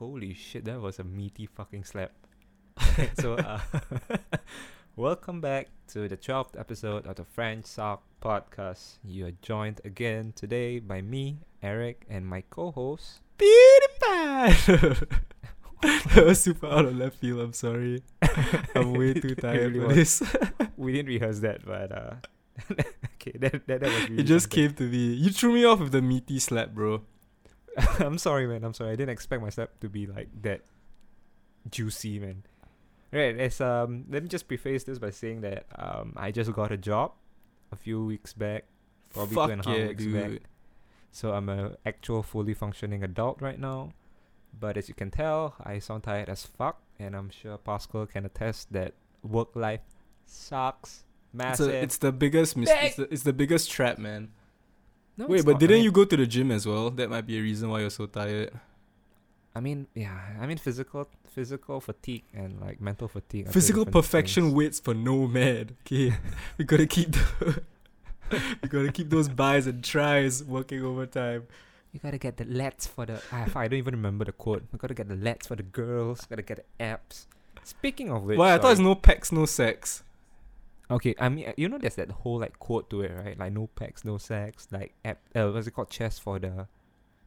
Holy shit, that was a meaty fucking slap. so, uh, welcome back to the 12th episode of the French Sock Podcast. You are joined again today by me, Eric, and my co host, PewDiePie! that was super out of left field, I'm sorry. I'm way too tired really for this. We didn't rehearse that, but uh, okay, that, that, that was really it just came to me. You threw me off with the meaty slap, bro. I'm sorry, man. I'm sorry. I didn't expect my slap to be like that juicy, man. Right. As um, let me just preface this by saying that um, I just got a job a few weeks back, probably Fuck two and a half yeah, weeks dude. back. So I'm a actual fully functioning adult right now. But as you can tell, I sound tired as fuck, and I'm sure Pascal can attest that work life sucks It's, a, it's the biggest mis- it's, the, it's the biggest trap, man. No, Wait, but not. Didn't mean- you go to the gym as well? That might be a reason why you're so tired. I mean, yeah. I mean, physical, physical fatigue and like mental fatigue. Physical perfection things. waits for no man. Okay, we gotta keep the we gotta keep those buys and tries working overtime. You gotta get the lets for the. I, I don't even remember the quote. We gotta get the lets for the girls. Gotta get the apps. Speaking of which, Why? I thought it's sorry. no pecs, no sex. Okay, I mean, you know, there's that whole like quote to it, right? Like no pecs, no sex. Like app. Uh, what's it called? Chest for the,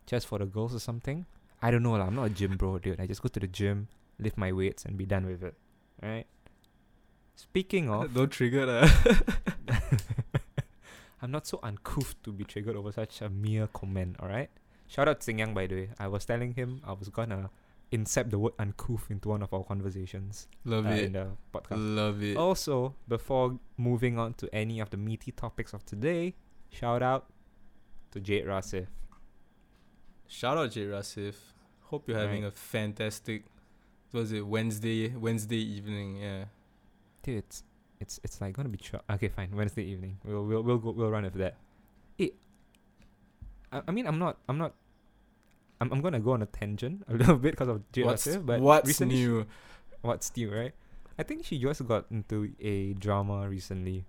chest for the girls or something. I don't know lah. I'm not a gym bro, dude. I just go to the gym, lift my weights, and be done with it. Right. Speaking of, Don't trigger that. I'm not so uncouth to be triggered over such a mere comment, alright? Shout out Xing Yang, by the way. I was telling him I was gonna insert the word uncouth into one of our conversations Love uh, in it. the podcast. Love it. Also, before moving on to any of the meaty topics of today, shout out to Jade Rasif. Shout out J Rasif. Hope you're having Right. a fantastic. Was it Wednesday? Wednesday evening? Yeah. Dude, it's it's it's like gonna be tr- okay. Fine, Wednesday evening. We'll we'll we'll go, we'll run with that. It. I, I mean, I'm not I'm not. I'm, I'm gonna go on a tangent a little bit because of Jade What's Rasif, but what's recently she- new? what's new, right? I think she just got into a drama recently.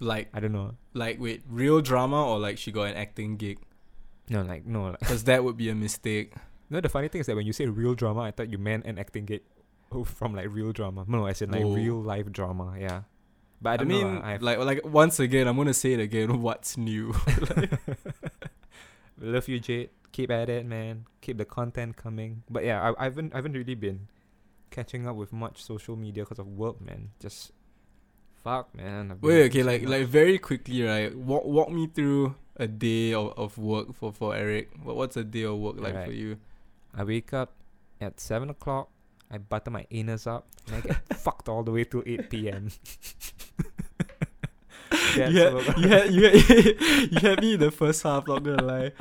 Like I don't know. like wait, real drama or like she got an acting gig? No, like no, like Because that would be a mistake. no. The funny thing is that when you say real drama, I thought you meant an acting gig oh, from like real drama. No, I said like Whoa. real life drama. Yeah, but I I, don't mean, know. like like once again, I'm gonna say it again. What's new? love you, Jade. Keep at it, man. Keep the content coming. But yeah, I, I haven't I haven't really been catching up with much social media because of work, man. Just fuck, man. Wait, okay, like like very quickly, right? Walk walk me through a day of, of work for for Eric. What what's a day of work like for you? I wake up at seven o'clock. I butter my anus up, and I get fucked all the way till eight p.m. That's you, had, you had you had you had me in the first half. Not gonna lie.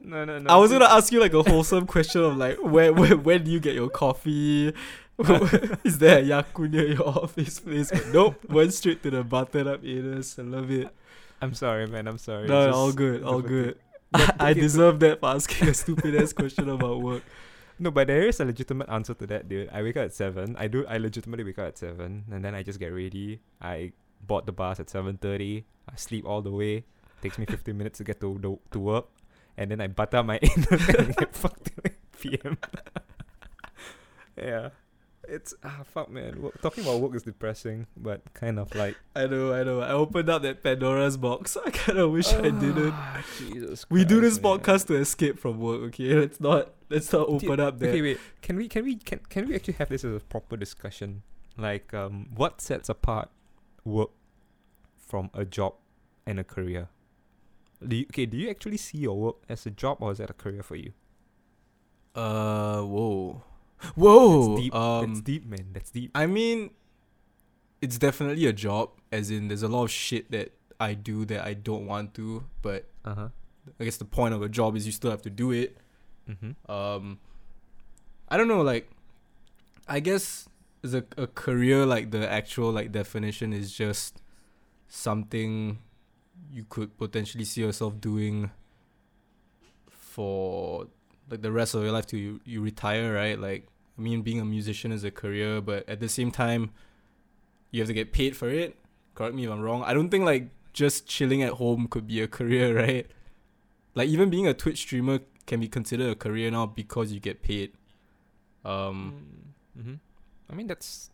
No, no, no. I was gonna ask you like a wholesome question of like where where where do you get your coffee? Is there a Ya Kun near your office place? But nope, went straight to the button up anus. I love it. I'm sorry, man. I'm sorry. No, It's all good, all good. But I deserve that for asking a stupid ass question about work. No, but there is a legitimate answer to that, dude. I wake up at seven. I do. I legitimately wake up at seven, and then I just get ready. I board the bus at seven thirty. I sleep all the way. Takes me fifteen minutes to get to the, to work, and then I butter my anus and get fucked till eight p.m. yeah, it's ah fuck, man. Talking about work is depressing, but kind of like I know, I know. I opened up that Pandora's box. I kind of wish I didn't. Ah, Jesus, We do this man. podcast to escape from work. Okay, let's not let's not Dude, open up that. Okay, wait. Can we can we can can we actually have this as a proper discussion? Like, um, what sets apart work from a job and a career? Do you, okay? Do you actually see your work as a job or is that a career for you? Uh, whoa, whoa. That's deep. Um, That's deep, man. That's deep. I mean, it's definitely a job. As in, there's a lot of shit that I do that I don't want to, but Uh huh. I guess the point of a job is you still have to do it. Mm-hmm. Um, I don't know. Like, I guess as a a career, like the actual like definition is just something you could potentially see yourself doing for like the rest of your life till you, you retire, right? Like, I mean, being a musician is a career, but at the same time, you have to get paid for it. Correct me if I'm wrong. I don't think like just chilling at home could be a career, right? Like even being a Twitch streamer can be considered a career now because you get paid. Um, mm-hmm. I mean, that's.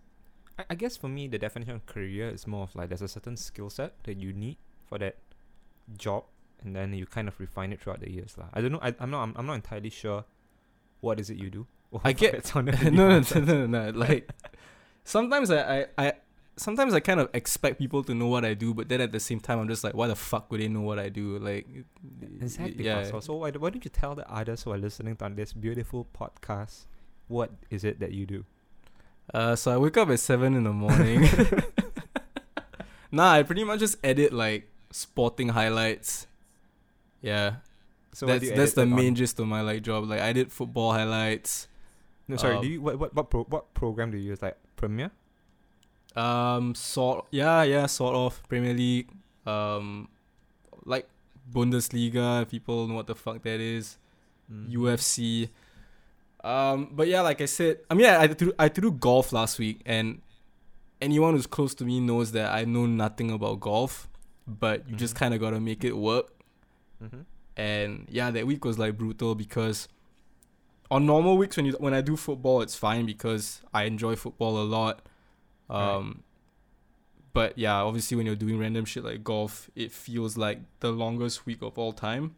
I, I guess for me, the definition of career is more of like there's a certain skill set that you need for that job, and then you kind of refine it throughout the years. lah. I don't know. I, I'm not. I'm, I'm not entirely sure. What is it you do? I get- sounded no, no, no, no, no. Like sometimes I, I, I, sometimes I kind of expect people to know what I do, but then at the same time, I'm just like, why the fuck would they know what I do? Like, Exactly. yeah. So, so why, why don't you tell the others who are listening to this beautiful podcast what is it that you do? Uh, so I wake up at seven in the morning. nah, I pretty much just edit like sporting highlights. Yeah, So that's that's the that on? main gist of my like job. Like I did football highlights. No, sorry. um, do you what what what, pro, what program do you use? Like Premiere? Um, sort yeah, yeah, sort of Premier League. Um, like Bundesliga. If people know what the fuck that is. Mm. UFC. Um, but yeah, like I said, I mean, I, I do, I do golf last week, and anyone who's close to me knows that I know nothing about golf. But you just Mhm. kind of gotta make it work. Mm-hmm. And yeah, that week was like brutal because on normal weeks when you when I do football, it's fine because I enjoy football a lot. Right. Um, but yeah, obviously when you're doing random shit like golf, it feels like the longest week of all time.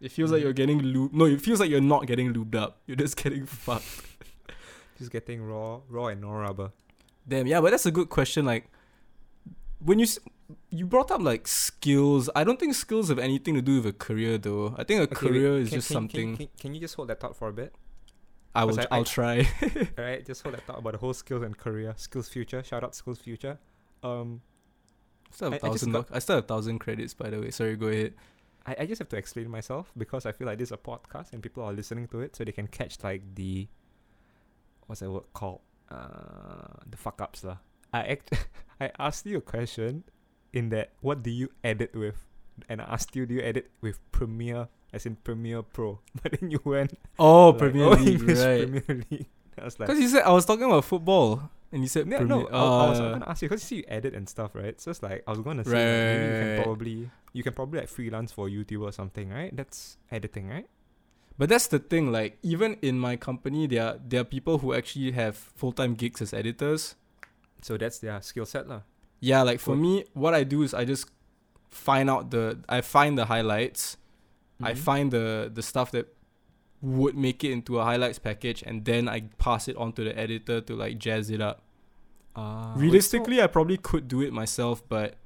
It feels like Mhm. you're getting lubed. No, it feels like you're not getting lubed up. You're just getting fucked. Just getting raw, raw and no rubber. Damn, yeah, but that's a good question. Like, when you you brought up like skills, I don't think skills have anything to do with a career though. I think a Okay, wait, career is can- just can- something. Can, can, you just hold that thought for a bit? I will. I- I'll I- try. All right, just hold that thought about the whole skills and career, SkillsFuture. Shout out SkillsFuture. Um, I still have I- I thousand. got- I still have thousand credits, by the way. Sorry, go ahead. I, I just have to explain myself because I feel like this is a podcast and people are listening to it, so they can catch like the what's that word called? Uh, the fuck ups lah. I act I asked you a question in that what do you edit with, and I asked you do you edit with Premiere as in Premiere Pro, but then you went Oh, like, Premier oh, League, English right? Premier League. I was like. Because you said I was talking about football, and you said No, Premier. no, I, I was Uh, gonna ask you because you see you edit and stuff, right? So it's like I was gonna say Right, like, maybe you can probably you can probably like freelance for YouTube or something, right? That's editing, right? But that's the thing. Like even in my company, there are there are people who actually have full time gigs as editors. So that's their skill set, lah. Yeah, like for Cool. me, what I do is I just find out the I find the highlights. I Mhm. find the the stuff that would make it into a highlights package, and then I pass it on to the editor to like jazz it up. So- Realistically, I probably could do it myself, but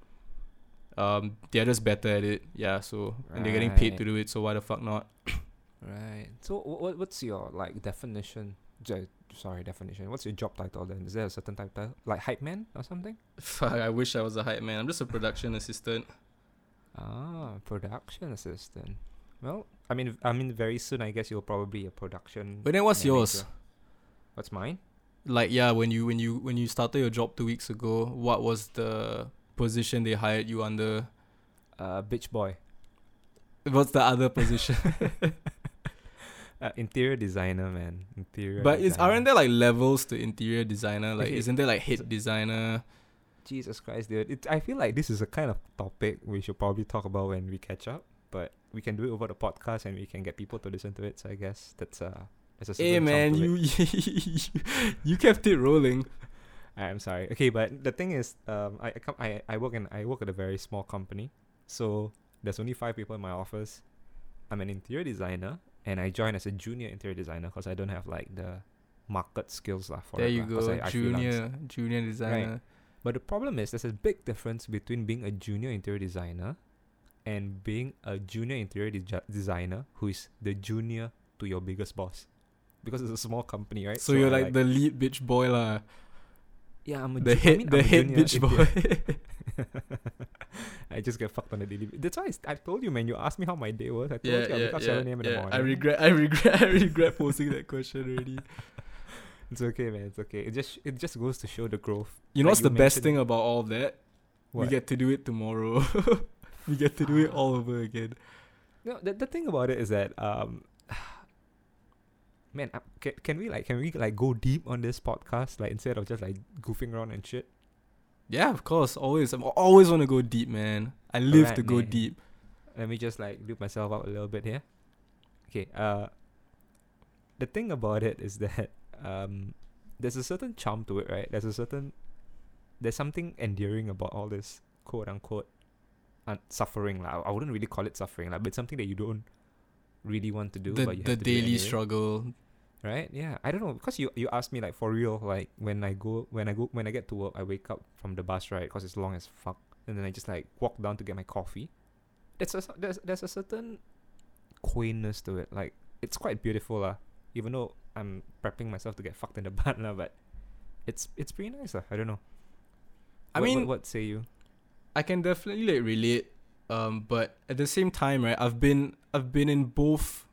um, they're just better at it. Yeah, so and they're getting paid to do it, so why the fuck not? right. So what what's your like definition? Sorry, definition. What's your job title then? Is there a certain title like hype man or something? Fuck, I wish I was a hype man. I'm just a production assistant. Ah, production assistant. Well, I mean, I mean, very soon, I guess you'll probably be a production. But then what's yours? What's mine? Like yeah, when you when you when you started your job two weeks ago, what was the position they hired you under? Uh, bitch boy. What's the other position? Uh, interior designer, man. Interior. but is aren't there like levels to interior designer? Like Okay, isn't there like head designer? Jesus Christ, dude. It, I feel like this is a kind of topic we should probably talk about when we catch up. But we can do it over the podcast and we can get people to listen to it. So I guess that's uh, that's a Hey man, you you kept it rolling. I'm sorry. Okay, but the thing is, um, I I, come, I I work in I work at a very small company, so there's only five people in my office. I'm an interior designer, and I joined as a junior interior designer because I don't have like the market skills lah. For there it you go, I, I junior junior designer. But the problem is, there's a big difference between being a junior interior designer and being a junior interior desi- designer who is the junior to your biggest boss. Because it's a small company, right? So, you're I like, the lead bitch boy lah. Yeah, I'm a The ju- I mean, the I'm a junior bitch boy. I just get fucked on a daily. ba- That's why I told you, man. You asked me how my day was. I told yeah, you I yeah, wake up yeah, 7 a.m. in the yeah. morning. I regret I regret I regret posing that question already. It's okay, man. It's okay. It just it just goes to show the growth. You know Like what's you the best thing about all of that? We get to do it tomorrow. we get to do it all over again. No, the, the thing about it is that um, man, uh, can, can we like can we like go deep on this podcast like instead of just like goofing around and shit? Yeah, of course. Always. I'm always want to go deep, man. I live to Alright, go man. deep. Let me just like loop myself up a little bit here. Okay. Uh, the thing about it is that um, there's a certain charm to it, right? There's a certain, there's something endearing about all this quote unquote, un- suffering lah. I wouldn't really call it suffering lah, but something that you don't really want to do, the but you the have to daily anyway, struggle. right? Yeah, I don't know because you you asked me like for real, like when I go when I go when I get to work, I wake up from the bus right because it's long as fuck, and then I just like walk down to get my coffee. There's a there's there's a certain quaintness to it, like it's quite beautiful lah. Even though I'm prepping myself to get fucked in the butt lah, but it's it's pretty nice lah. I don't know. I What- mean, what, what say you? I can definitely like relate. Um, but at the same time, right, I've been I've been in both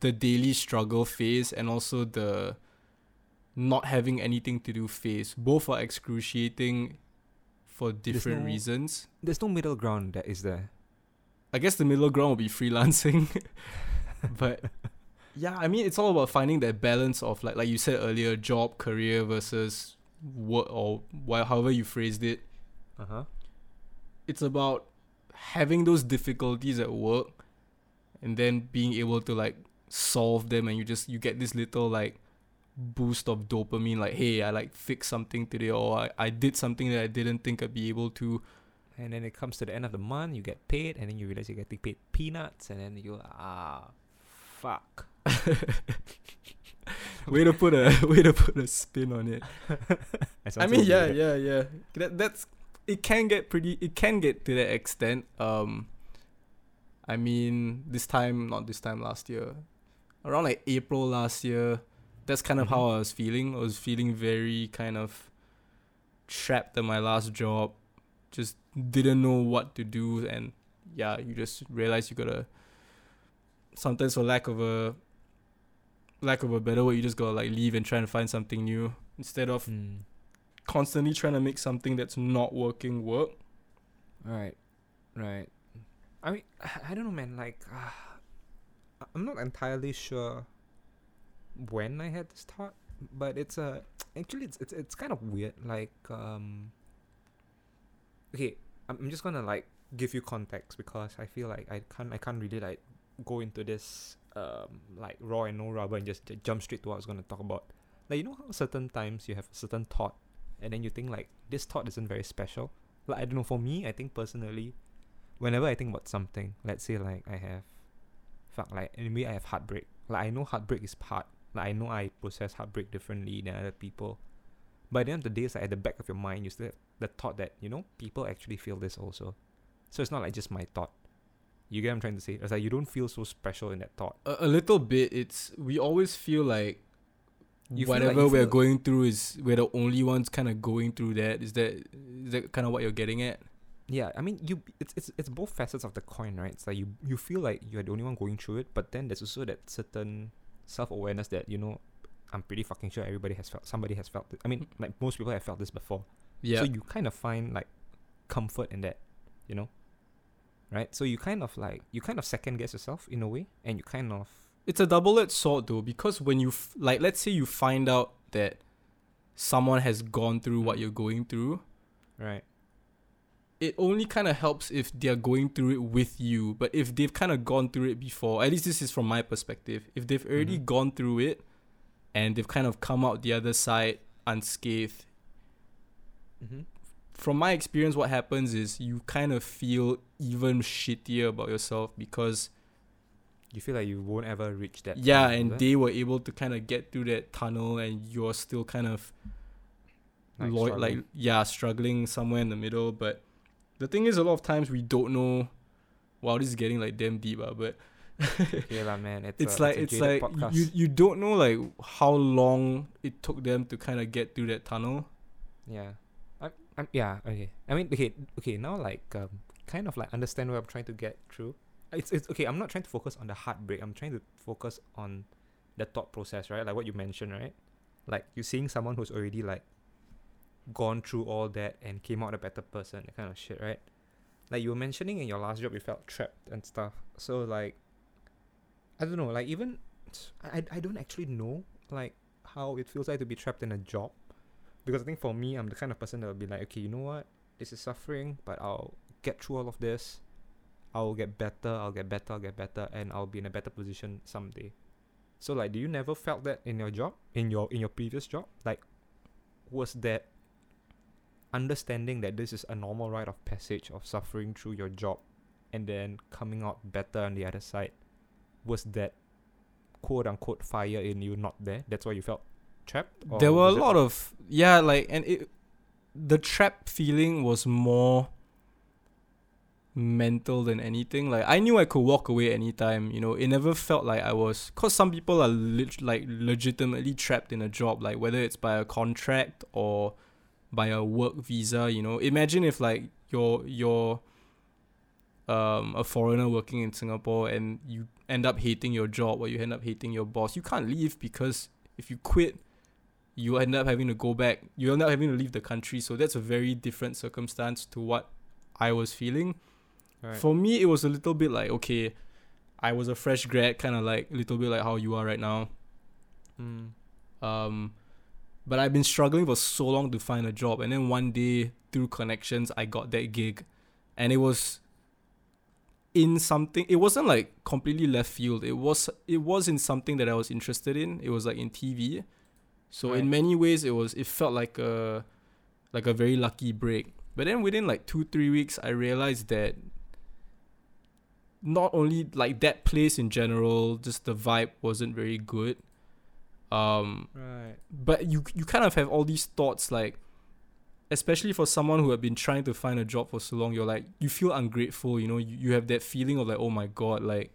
the daily struggle phase and also the not having anything to do phase. Both are excruciating for different no- reasons. There's no middle ground that is there. I guess the middle ground will be freelancing. but yeah, I mean it's all about finding that balance of like like you said earlier, job, career versus work or wh- however you phrased it. Uh huh. It's about having those difficulties at work and then being able to like solve them and you just you get this little like boost of dopamine like hey i like fixed something today or i, I did something that i didn't think i'd be able to. And then it comes to the end of the month, you get paid, and then you realize you're getting paid peanuts, and then you ah, fuck. way to put a way to put a spin on it. I mean yeah. yeah yeah. That, that's it can get pretty it can get to that extent um i mean this time not this time last year around like april last year that's kind of Mhm. how i was feeling i was feeling very kind of trapped at my last job just didn't know what to do and yeah you just realize you gotta sometimes for lack of a lack of a better word you just gotta like leave and try and find something new instead of Mm. Constantly trying to make something that's not working work. Right, right. I mean, I don't know, man. Like, uh, I'm not entirely sure when I had this thought, but it's a actually it's it's it's kind of weird. Like, um, okay, I'm I'm just gonna like give you context because I feel like I can't I can't really like go into this um like raw and no rubber and just j- jump straight to what I was gonna talk about. Like, you know how certain times you have a certain thought, and then you think like this thought isn't very special. Like I don't know for me I think personally whenever I think about something let's say like I have fuck like maybe I have heartbreak. Like I know heartbreak is part like I know I process heartbreak differently than other people. But at the end of the day it's like at the back of your mind you still have the thought that you know people actually feel this also. So it's not like just my thought. You get what I'm trying to say? It's like you don't feel so special in that thought. A, a little bit. It's we always feel like You feel like- whatever we're going through is we're the only ones kind of going through that. Is that is that kind of what you're getting at? yeah I mean you it's it's it's both facets of the coin right it's like you you feel like you're the only one going through it but then there's also that certain self-awareness that you know I'm pretty fucking sure everybody has felt somebody has felt it I mean mm. like most people have felt this before Yeah. so you kind of find like comfort in that you know right so you kind of like you kind of second guess yourself in a way and you kind of it's a double-edged sword though because when you f- like let's say you find out that someone has gone through what you're going through right it only kind of helps if they're going through it with you but if they've kind of gone through it before at least this is from my perspective if they've already Mhm. gone through it and they've kind of come out the other side unscathed mm-hmm. from my experience what happens is you kind of feel even shittier about yourself because you feel like you won't ever reach that yeah point, is and it? they were able to kind of get through that tunnel and you're still kind of Like like, like yeah struggling somewhere in the middle but the thing is a lot of times we don't know wow this is getting like damn deep uh, but okay lah man it's, it's a, like it's, it's like podcast. you you don't know like how long it took them to kind of get through that tunnel Yeah. I, I'm, yeah, okay. I mean, okay, okay, now like um, kind of like understand what I'm trying to get through. It's, it's okay, I'm not trying to focus on the heartbreak. I'm trying to focus on the thought process, right? Like what you mentioned, right? Like you seeing someone who's already like gone through all that and came out a better person, that kind of shit, right? Like you were mentioning in your last job you felt trapped and stuff. So like I don't know, like even I I don't actually know like how it feels like to be trapped in a job because I think for me, I'm the kind of person that will be like, okay, you know what? This is suffering, but I'll get through all of this. I'll get better. I'll get better. I'll get better, and I'll be in a better position someday. So like, do you never felt that in your job, in your in your previous job? Like, was that understanding that this is a normal rite of passage of suffering through your job, and then coming out better on the other side? Was that quote unquote fire in you not there? That's why you felt trapped. There were a lot of yeah, like and it the trap feeling was more mental than anything. Like I knew I could walk away anytime. You know, it never felt like I was. Cause some people are lit, like legitimately trapped in a job, like whether it's by a contract or by a work visa. You know, imagine if like you're you're um a foreigner working in Singapore and you end up hating your job or you end up hating your boss. You can't leave because if you quit you end up having to go back. You end up having to leave the country. So that's a very different circumstance to what I was feeling. Right. For me, it was a little bit like okay, I was a fresh grad, kind of like a little bit like how you are right now. Mm. Um, but I've been struggling for so long to find a job, and then one day through connections, I got that gig, and it was in something. It wasn't like completely left field. It was it was in something that I was interested in. It was like in TV, so Right. in many ways, it was it felt like a like a very lucky break. But then within like two three weeks, I realized that not only like that place in general, just the vibe wasn't very good. Um, Right. but you you kind of have all these thoughts like especially for someone who have been trying to find a job for so long you're like you feel ungrateful you know you, you have that feeling of like oh my god like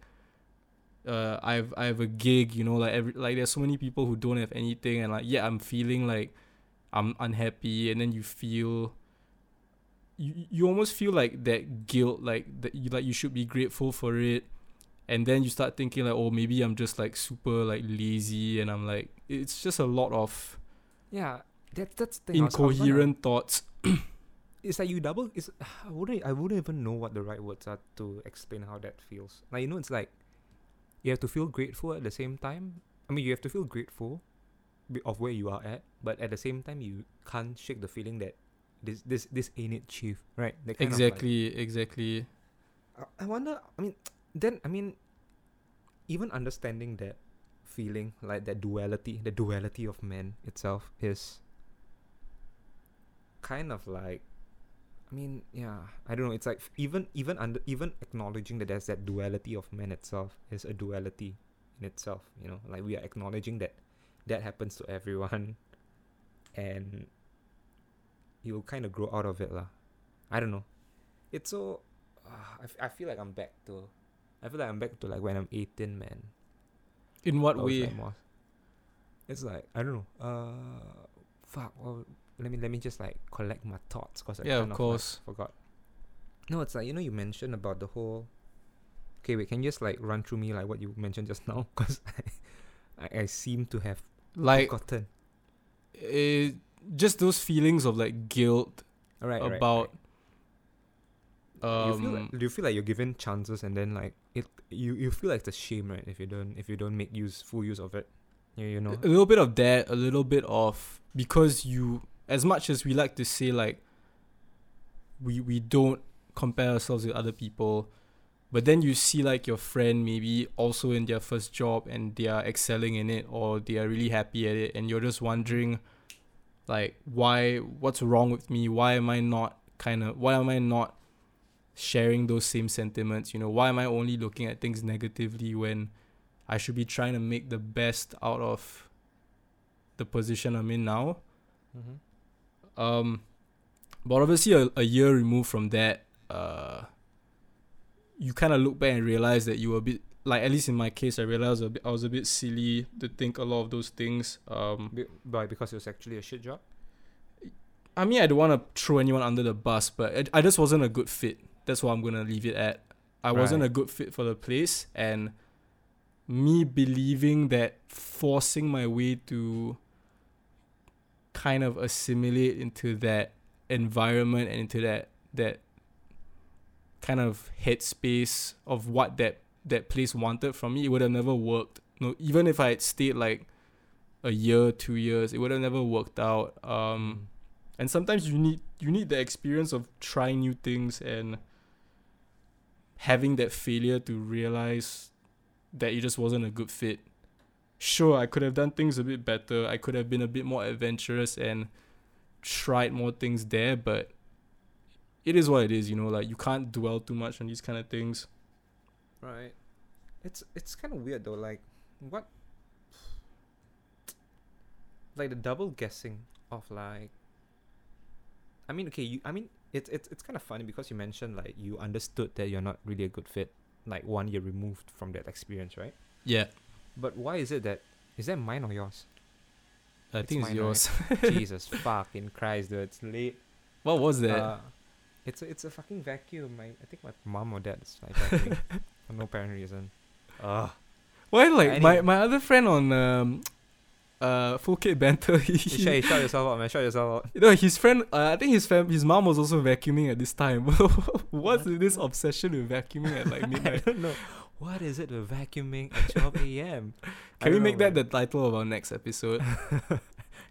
uh i have i have a gig you know like every like there's so many people who don't have anything and like yeah i'm feeling like i'm unhappy and then you feel you you almost feel like that guilt like that you like you should be grateful for it and then you start thinking like oh maybe i'm just like super like lazy and i'm like it's just a lot of Yeah. That that's the thing. I was- I was gonna- incoherent thoughts it's like you double it's I wouldn't I wouldn't even know what the right words are to explain how that feels. Like you know it's like you have to feel grateful at the same time. I mean you have to feel grateful of where you are at, but at the same time you can't shake the feeling that this this this ain't it chief, right? Of, like- exactly exactly I- I wonder I mean then I mean even understanding that feeling like that duality, the duality of man itself is kind of like I mean, yeah, I don't know. It's like even even under even acknowledging that there's that duality of man itself is a duality in itself. You know, like we are acknowledging that that happens to everyone, and you'll kind of grow out of it, lah. I don't know. It's so. Uh, I, f- I feel like I'm back to. I feel like I'm back to like when I'm 18, man. in what way like more- It's like I don't know. Uh, fuck. Well, let me let me just like collect my thoughts because I Yeah, of kind like, course. forgot. No, it's like you know you mentioned about the whole. Okay, wait. Can you just like run through me like what you mentioned just now? Because I, I I seem to have like forgotten. it, just those feelings of like guilt right, right, about right. you feel um like, do you feel like you're given chances and then like it you you feel like it's a shame right if you don't if you don't make use full use of it. You, you know. a little bit of that a little bit of because you as much as we like to say like we we don't compare ourselves with other people but then you see like your friend maybe also in their first job and they are excelling in it or they are really happy at it and you're just wondering like why what's wrong with me? Why am i not kind of why am i not sharing those same sentiments? You know why am i only looking at things negatively when i should be trying to make the best out of the position i'm in now? Mm-hmm. um, but obviously, a, a year removed from that, uh, you kind of look back and realize that you were a bit like at least in my case, I realized I was a bit silly to think a lot of those things. Um, Be- Why? Because it was actually a shit job. I mean, I don't want to throw anyone under the bus, but it, I just wasn't a good fit. That's what I'm gonna leave it at. I wasn't a good fit for the place, and me believing that forcing my way to kind of assimilate into that environment and into that that kind of headspace of what that that place wanted from me, it would have never worked. No, even if I had stayed like a year, two years, it would have never worked out. Um, and sometimes you need you need the experience of trying new things and having that failure to realize that it just wasn't a good fit sure I could have done things a bit better. I could have been a bit more adventurous and tried more things there, but it is what it is, you know, like you can't dwell too much on these kind of things. Right. It's it's kind of weird though. Like, what? Like the double guessing of like. I mean, okay. You. I mean, it's it's it's kind of funny because you mentioned like you understood that you're not really a good fit, like one year removed from that experience, right? Yeah. But why is it that is that mine or yours? I It's think it's mine, yours. Jesus fucking Christ, dude! It's late. what was that? Uh, it's a, it's a fucking vacuum. My I think my mom or dad is like vacuuming for no apparent reason. Ugh. Why like my, anyway. my other friend on um uh full kit banter he, You shut, you shut yourself out, man. Shut yourself out. you know his friend uh, I think his fam his mom was also vacuuming at this time. What's What? this obsession with vacuuming at like midnight? I midnight? don't know. What is it with vacuuming at 12 a.m.? I Can we don't make know, that the title of our next episode?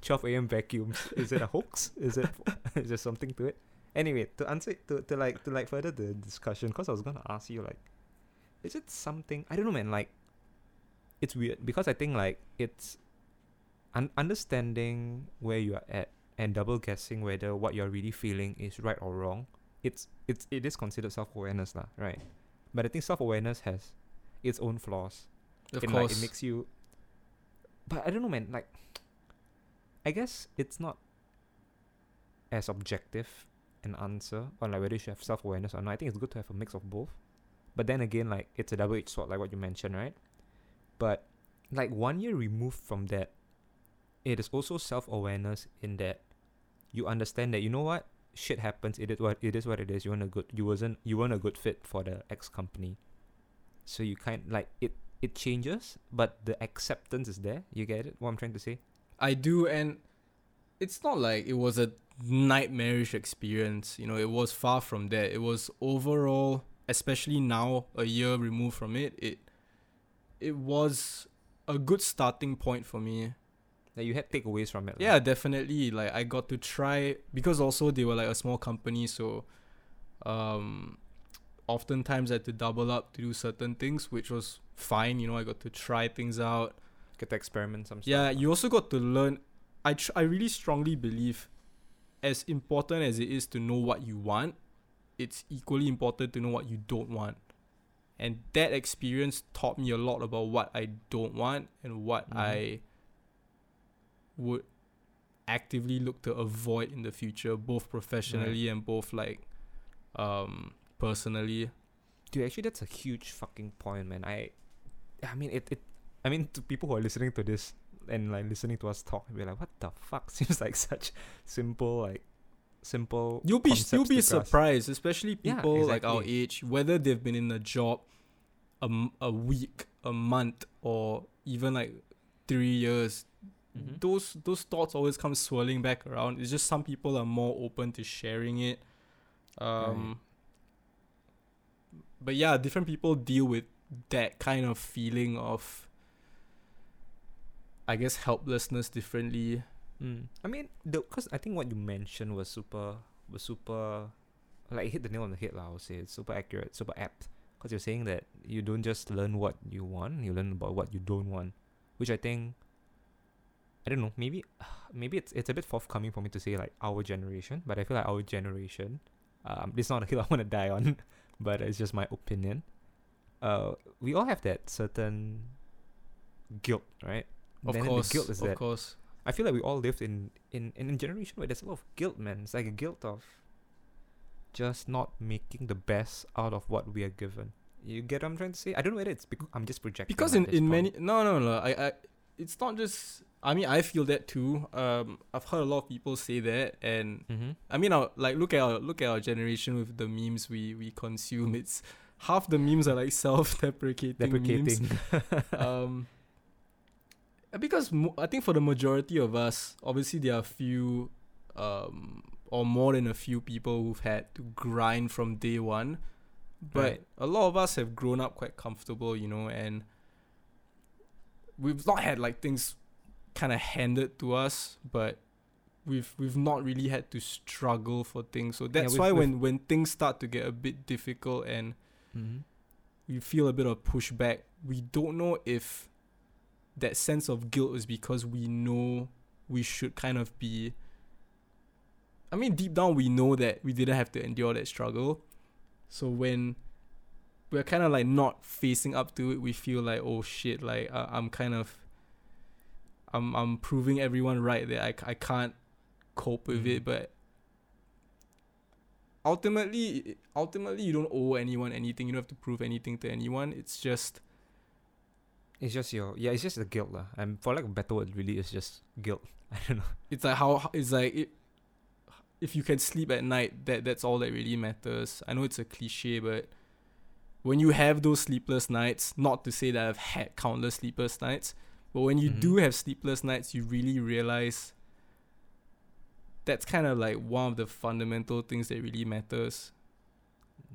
12 a.m. vacuums? Is it a hoax? Is it? is there something to it? Anyway, to answer to, to like to like further the discussion, because I was gonna ask you like, is it something I don't know, man. Like, it's weird because I think like it's un- understanding where you are at and double guessing whether what you're really feeling is right or wrong. It's it's it is considered self awareness, lah, right? But I think self awareness has its own flaws. Of and, course. like, it makes you. But I don't know, man. Like, I guess it's not as objective an answer on like whether you should have self awareness or not. I think it's good to have a mix of both. But then again, like it's a double edged sword, like what you mentioned, right? But like one year removed from that, it is also self awareness in that you understand that you know what shit happens. It is what it is. What it is. You want a good. You wasn't. You weren't a good fit for the X company. So you kind like it. It changes, but the acceptance is there. You get it? What I'm trying to say? I do, and it's not like it was a nightmarish experience. You know, it was far from that. It was overall, especially now, a year removed from it. It it was a good starting point for me. That you had takeaways from it. lah. Yeah, definitely. Like I got to try because also they were like a small company, so um, oftentimes I had to double up to do certain things, which was fine. You know, I got to try things out. Get to experiment some stuff. Yeah, you also got to learn. I tr- I really strongly believe, as important as it is to know what you want, it's equally important to know what you don't want. And that experience taught me a lot about what I don't want and what Mhm. I would actively look to avoid in the future, both professionally and both like um personally. Dude, actually, that's a huge fucking point, man. I, I mean, it, it, I mean, to people who are listening to this and like listening to us talk, be like, what the fuck? Seems like such simple, like, simple. You'll be you'll be surprised, especially Yeah, people like our age, whether they've been in a job a, a week, a month, or even like three years. Mhm. Those those thoughts always come swirling back around. It's just some people are more open to sharing it. Um, But yeah, different people deal with that kind of feeling of, I guess, helplessness differently. Mm. I mean, the because I think what you mentioned was super, was super, like it hit the nail on the head. lah, I would say it's super accurate, super apt. Because you're saying that you don't just learn what you want, you learn about what you don't want, which I think. I don't know. Maybe, maybe it's it's a bit forthcoming for me to say like our generation, but I feel like our generation, um, this is not a hill I want to die on, but it's just my opinion. Uh, we all have that certain guilt, right? Of Then course, the guilt is of that course. I feel like we all lived in in in a generation where there's a lot of guilt, man. It's like a guilt of just not making the best out of what we are given. You get what I'm trying to say? I don't know whether it's because I'm just projecting. because in, in point. many no no no I, I it's not just I mean I feel that too um I've heard a lot of people say that and mm-hmm. I mean our, like look at our look at our generation with the memes we we consume it's half the memes are like self-deprecating memes deprecating. um because mo- I think for the majority of us obviously there are a few um or more than a few people who've had to grind from day one but Right. a lot of us have grown up quite comfortable you know and we've not had like things kind of handed to us but we've we've not really had to struggle for things so that's we've- why when when things start to get a bit difficult and Mhm. we feel a bit of pushback. We don't know if that sense of guilt is because we know we should kind of be I mean deep down we know that we didn't have to endure that struggle. So when we're kind of like not facing up to it, we feel like oh shit, like uh, I'm kind of I'm I'm proving everyone right that I, I can't cope with Mhm. it, but ultimately ultimately you don't owe anyone anything. You don't have to prove anything to anyone. It's just It's just your yeah, it's just the guilt lah. And for like a better word, really, it's just guilt. I don't know. it's like how it's like it, if you can sleep at night that that's all that really matters i know it's a cliche but when you have those sleepless nights not to say that i've had countless sleepless nights but when you Mhm. do have sleepless nights you really realize that's kind of like one of the fundamental things that really matters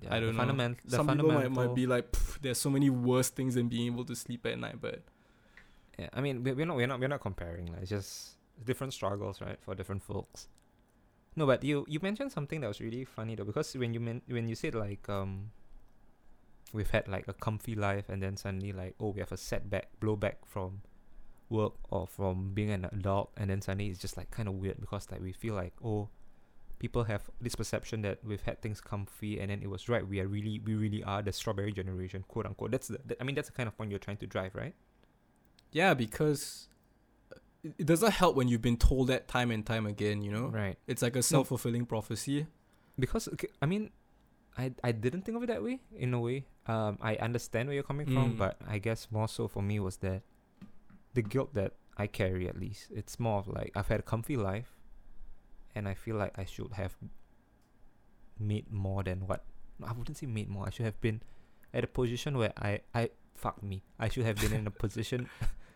Yeah, I don't know. fundament- The some people might, might be like there's so many worse things than being able to sleep at night but Yeah, I mean, we- we're not, we're not, we're not comparing. Like, it's just different struggles, right, for different folks. No, but you you mentioned something that was really funny though, because when you meant when you said like um, we've had like a comfy life, and then suddenly like oh we have a setback, blowback from work or from being an adult, and then suddenly it's just like kind of weird because like we feel like oh people have this perception that we've had things comfy and then it was right we are really we really are the strawberry generation quote unquote that's the, that, i mean that's the kind of point you're trying to drive right yeah because it, it doesn't help when you've been told that time and time again you know right It's like a self fulfilling prophecy. because okay, I mean, I I didn't think of it that way in a way. Um, I understand where you're coming from, Mm. but I guess more so for me was that the guilt that I carry at least. It's more of like I've had a comfy life, and I feel like I should have made more than what I wouldn't say made more. I should have been at a position where I I fuck me. I should have been in a position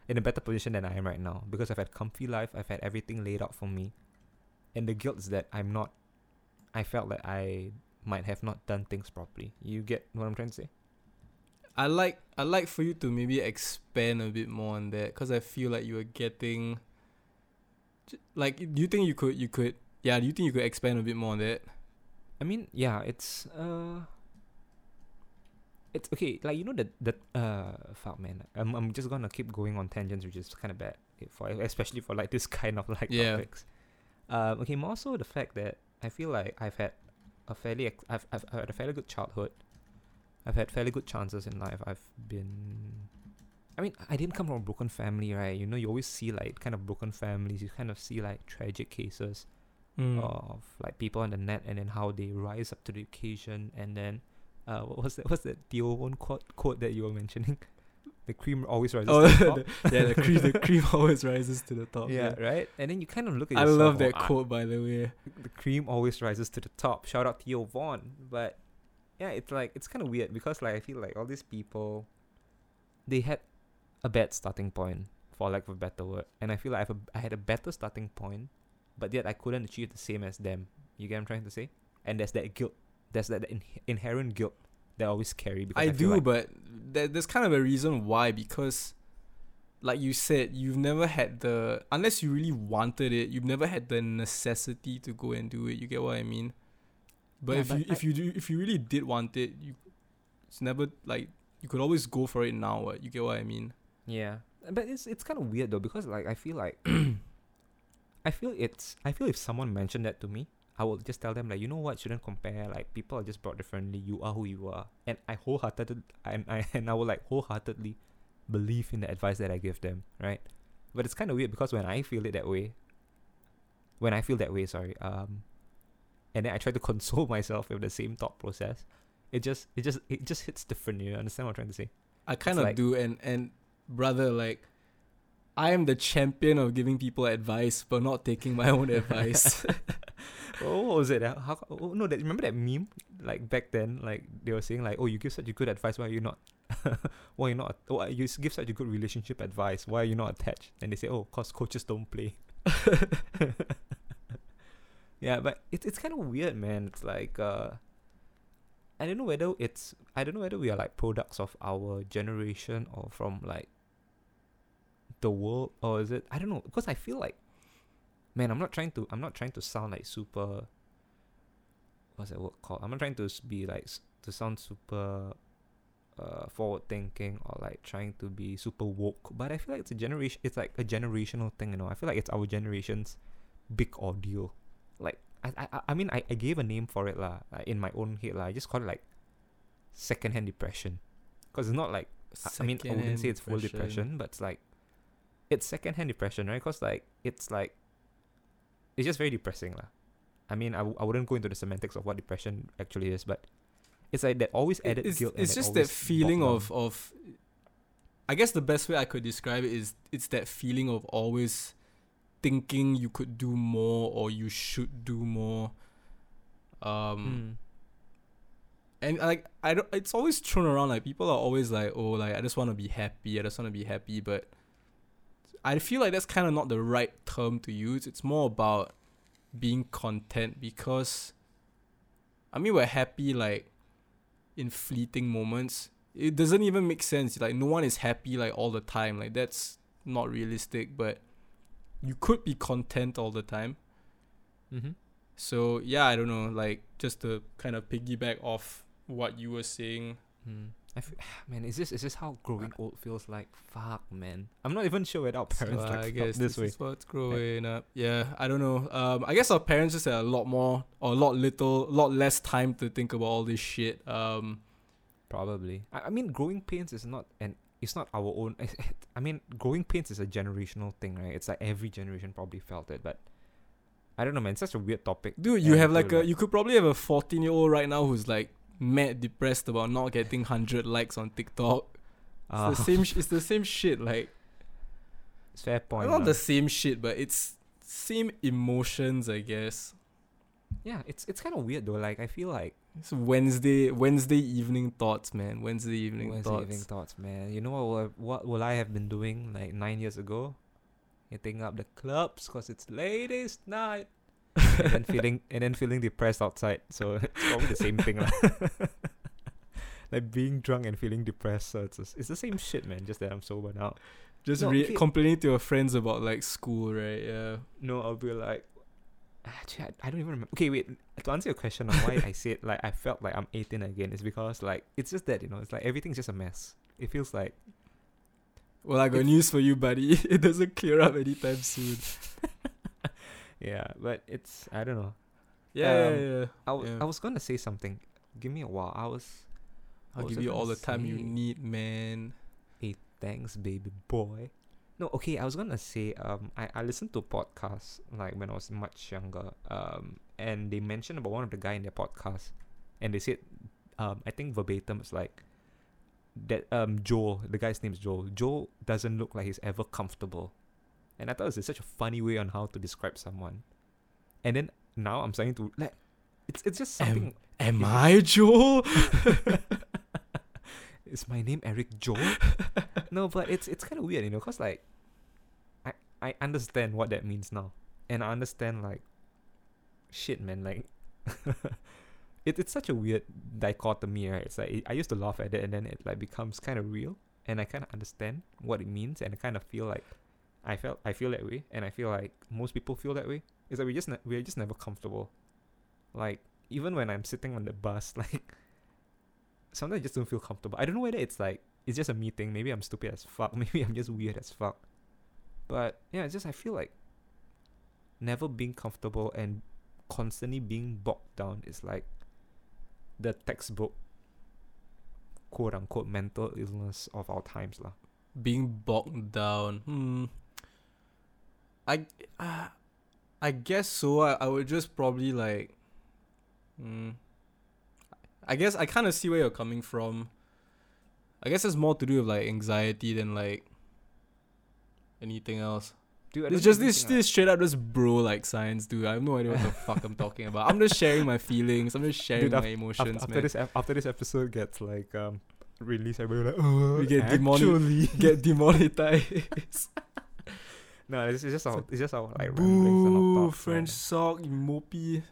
in a better position than I am right now because I've had comfy life. I've had everything laid out for me, and the guilt is that I'm not. I felt that I might have not done things properly. You get what I'm trying to say? I like I like for you to maybe expand a bit more on that because I feel like you are getting. Like, do you think you could you could yeah? Do you think you could expand a bit more on that? I mean, yeah, it's uh it's okay, like you know that that uh fuck man. I'm I'm just gonna keep going on tangents which is kinda bad eh, for especially for like this kind of like Yeah. topics. Um okay, more so the fact that I feel like I've had a fairly ex- I've I've had a fairly good childhood. I've had fairly good chances in life. I've been I mean, I didn't come from a broken family, right? You know, you always see like kind of broken families. You kind of see like tragic cases Mm. of like people on the net and then how they rise up to the occasion and then uh what was that what's that Theo Von quote quote that you were mentioning? The cream always rises Oh, to the top. the- yeah, the cream the cream always rises to the top. yeah, right? And then you kind of look at I yourself, love oh, that ah, quote by the way. the cream always rises to the top. Shout out Theo Von. But yeah, it's like it's kind of weird because like I feel like all these people, they had a bad starting point for lack of a better word, and I feel like I, have a, I had a better starting point, but yet I couldn't achieve the same as them. You get what I'm trying to say? And there's that guilt. There's that in- inherent guilt that I always carry because I, I, do, like- but there, there's kind of a reason why because, like you said, you've never had the unless you really wanted it, you've never had the necessity to go and do it. You get what I mean? But Yeah, if but you if you do if you really did want it, you it's never like you could always go for it now. What you get what I mean? Yeah, but it's it's kind of weird though because like I feel like I feel it's I feel if someone mentioned that to me, I will just tell them like you know what shouldn't compare like people are just brought differently. You are who you are, and I wholeheartedly and I and I will like wholeheartedly believe in the advice that I give them, right? But it's kind of weird because when I feel it that way, when I feel that way, sorry, um, and then I try to console myself with the same thought process, it just it just it just hits different. You understand what I'm trying to say? I kind of like- do, and and brother, like I am the champion of giving people advice, but not taking my own advice. oh, what was it? How? Oh, no, that, remember that meme? Like back then, like they were saying, like, "Oh, you give such a good advice. Why are you not? why you not? Oh, you give such a good relationship advice. Why are you not attached?" And they say, "Oh, cause coaches don't play." yeah, but it's it's kind of weird, man. It's like uh, I don't know whether it's I don't know whether we are like products of our generation or from like the world or is it I don't know because I feel like man I'm not trying to I'm not trying to sound like super what's that word called I'm not trying to be like to sound super uh, forward thinking or like trying to be super woke. But I feel like it's a generation. It's like a generational thing, you know. I feel like it's our generation's big ordeal. Like I I I mean I, I gave a name for it lah. Like in my own head lah. I just call it like secondhand depression, because it's not like I- I mean I wouldn't say it's full depression, but it's like it's secondhand depression, right? Because like it's like it's just very depressing lah. I mean, I, w- I wouldn't go into the semantics of what depression actually is, but it's like that always added it's, guilt. it's just that feeling of of i guess the best way i could describe it is it's that feeling of always thinking you could do more or you should do more um Mm. and like i don't it's always thrown around like people are always like oh like i just want to be happy i just want to be happy but i feel like that's kind of not the right term to use it's more about being content because i mean we're happy like in fleeting moments it doesn't even make sense like no one is happy like all the time like that's not realistic but you could be content all the time Mm-hmm. so yeah, I don't know, like just to kind of piggyback off what you were saying. Mm. I f- man, is this is this how growing old feels like? Fuck, man. I'm not even sure whether our parents so like I guess this, way. is what's growing up. Yeah, I don't know. Um, I guess our parents just had a lot more or a lot little, a lot less time to think about all this shit. Um, Probably. I, I mean, growing pains is not an. It's not our own. I mean, growing pains is a generational thing, right? It's like every generation probably felt it, but I don't know, man. It's such a weird topic. dude, you have like feel a, you could probably have a fourteen year old right now who's like mad depressed about not getting hundred likes on TikTok. It's Ah, the same. Sh- it's the same shit. Like it's fair point. not lah. the same shit, but it's same emotions, I guess. yeah, it's it's kind of weird though. Like I feel like It's Wednesday Wednesday evening thoughts, man. Wednesday evening Wednesday thoughts. evening thoughts, man. You know what? Will I, what will I have been doing like nine years ago? Hitting up the clubs because it's ladies' night, and then feeling and then feeling depressed outside. So it's probably the same thing, lah. like being drunk and feeling depressed. So it's it's the same shit, man. Just that I'm sober now. Just No, re- okay. complaining to your friends about like school, right? Yeah. No, I'll be like, actually, I, I don't even remember. Okay, wait. To answer your question on why I said like I felt like I'm 18 again it's because like it's just that you know it's like everything's just a mess. It feels like Well, I got If- news for you, buddy. It doesn't clear up anytime soon. Yeah, but it's I don't know. Yeah, Um, yeah, yeah. I, w- Yeah. I was gonna say something. Give me a while. I was. I'll was give I you all the time you need, man. Hey, thanks, baby boy. No, okay. I was gonna say. Um, I I listened to podcasts like when I was much younger. Um, and they mentioned about one of the guy in their podcast, and they said, um, I think verbatim it's like that. Um, Joel, the guy's name is Joel. Joel doesn't look like he's ever comfortable, and I thought it was such a funny way on how to describe someone. And then now I'm starting to like, it's it's just Am- something. Am If- I Joel? Is my name Eric Joel? no, but it's it's kind of weird, you know, cause like, I I understand what that means now, and I understand like, shit, man, like, it it's such a weird dichotomy, right? It's like I used to laugh at it, and then it like becomes kind of real, and I kind of understand what it means, and I kind of feel like, I felt I feel that way, and I feel like most people feel that way. Is that we just ne- we're just never comfortable, like even when I'm sitting on the bus, like sometimes I just don't feel comfortable. I don't know whether it's like it's just a me thing. Maybe I'm stupid as fuck. Maybe I'm just weird as fuck. But yeah, it's just I feel like never being comfortable and constantly being bogged down is like the textbook quote unquote mental illness of our times lah. Being bogged down. Hmm. I, uh, I guess so. I, I would just probably like. Hmm. I guess I kind of see where you're coming from. I guess it's more to do with like anxiety than like anything else. Dude, It's just this this straight up just bro like science, dude. I have no idea what the fuck I'm talking about. I'm just sharing my feelings. I'm just sharing Dude, my af- emotions, after, after man. this after this episode gets like um released, everybody like oh We get demoni- actually Get demonetized. no, it's, it's just our it's just our like ramblings and our Boo, French sock, you mopey, you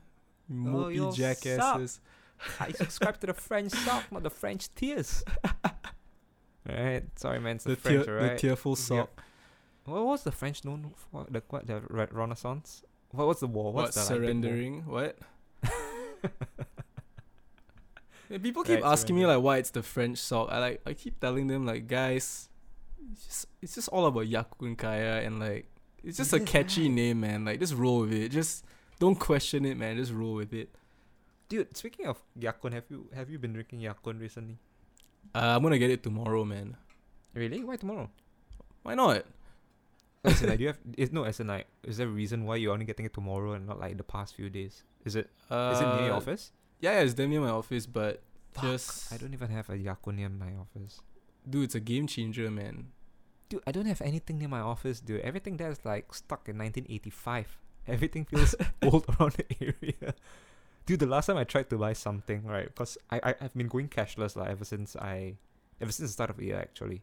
Oh, mopey you jackasses. I subscribe to the French sock, not the French tears. right? Sorry, man. It's the, The, French, tear, right? the tearful Yeah. sock. What was the French known for? The what? The re- Renaissance? What was the war? What What's the like, big surrendering? What? Yeah, people keep Right, asking me like why it's the French sock. I like I keep telling them like guys, it's just it's just all about Ya Kun Kaya and like it's just a catchy name, man. Like just roll with it. Just don't question it, man. Just roll with it. Dude, speaking of Ya Kun, have you have you been drinking Ya Kun recently? Uh, I'm gonna get it tomorrow, man. Really? Why tomorrow? Why not? as in, like, do you have? Is no, as in like, is there a reason why you're only getting it tomorrow and not like the past few days? Is it? Uh, Is it near your office? Yeah, yeah, it's damn near my office, but Fuck, just I don't even have a Ya Kun near my office. dude, it's a game changer, man. Dude, I don't have anything near my office, dude. Everything there is like stuck in 1985. Everything feels old around the area. Dude, the last time I tried to buy something, right? Because I, I I've been going cashless like ever since I, ever since the start of the year actually,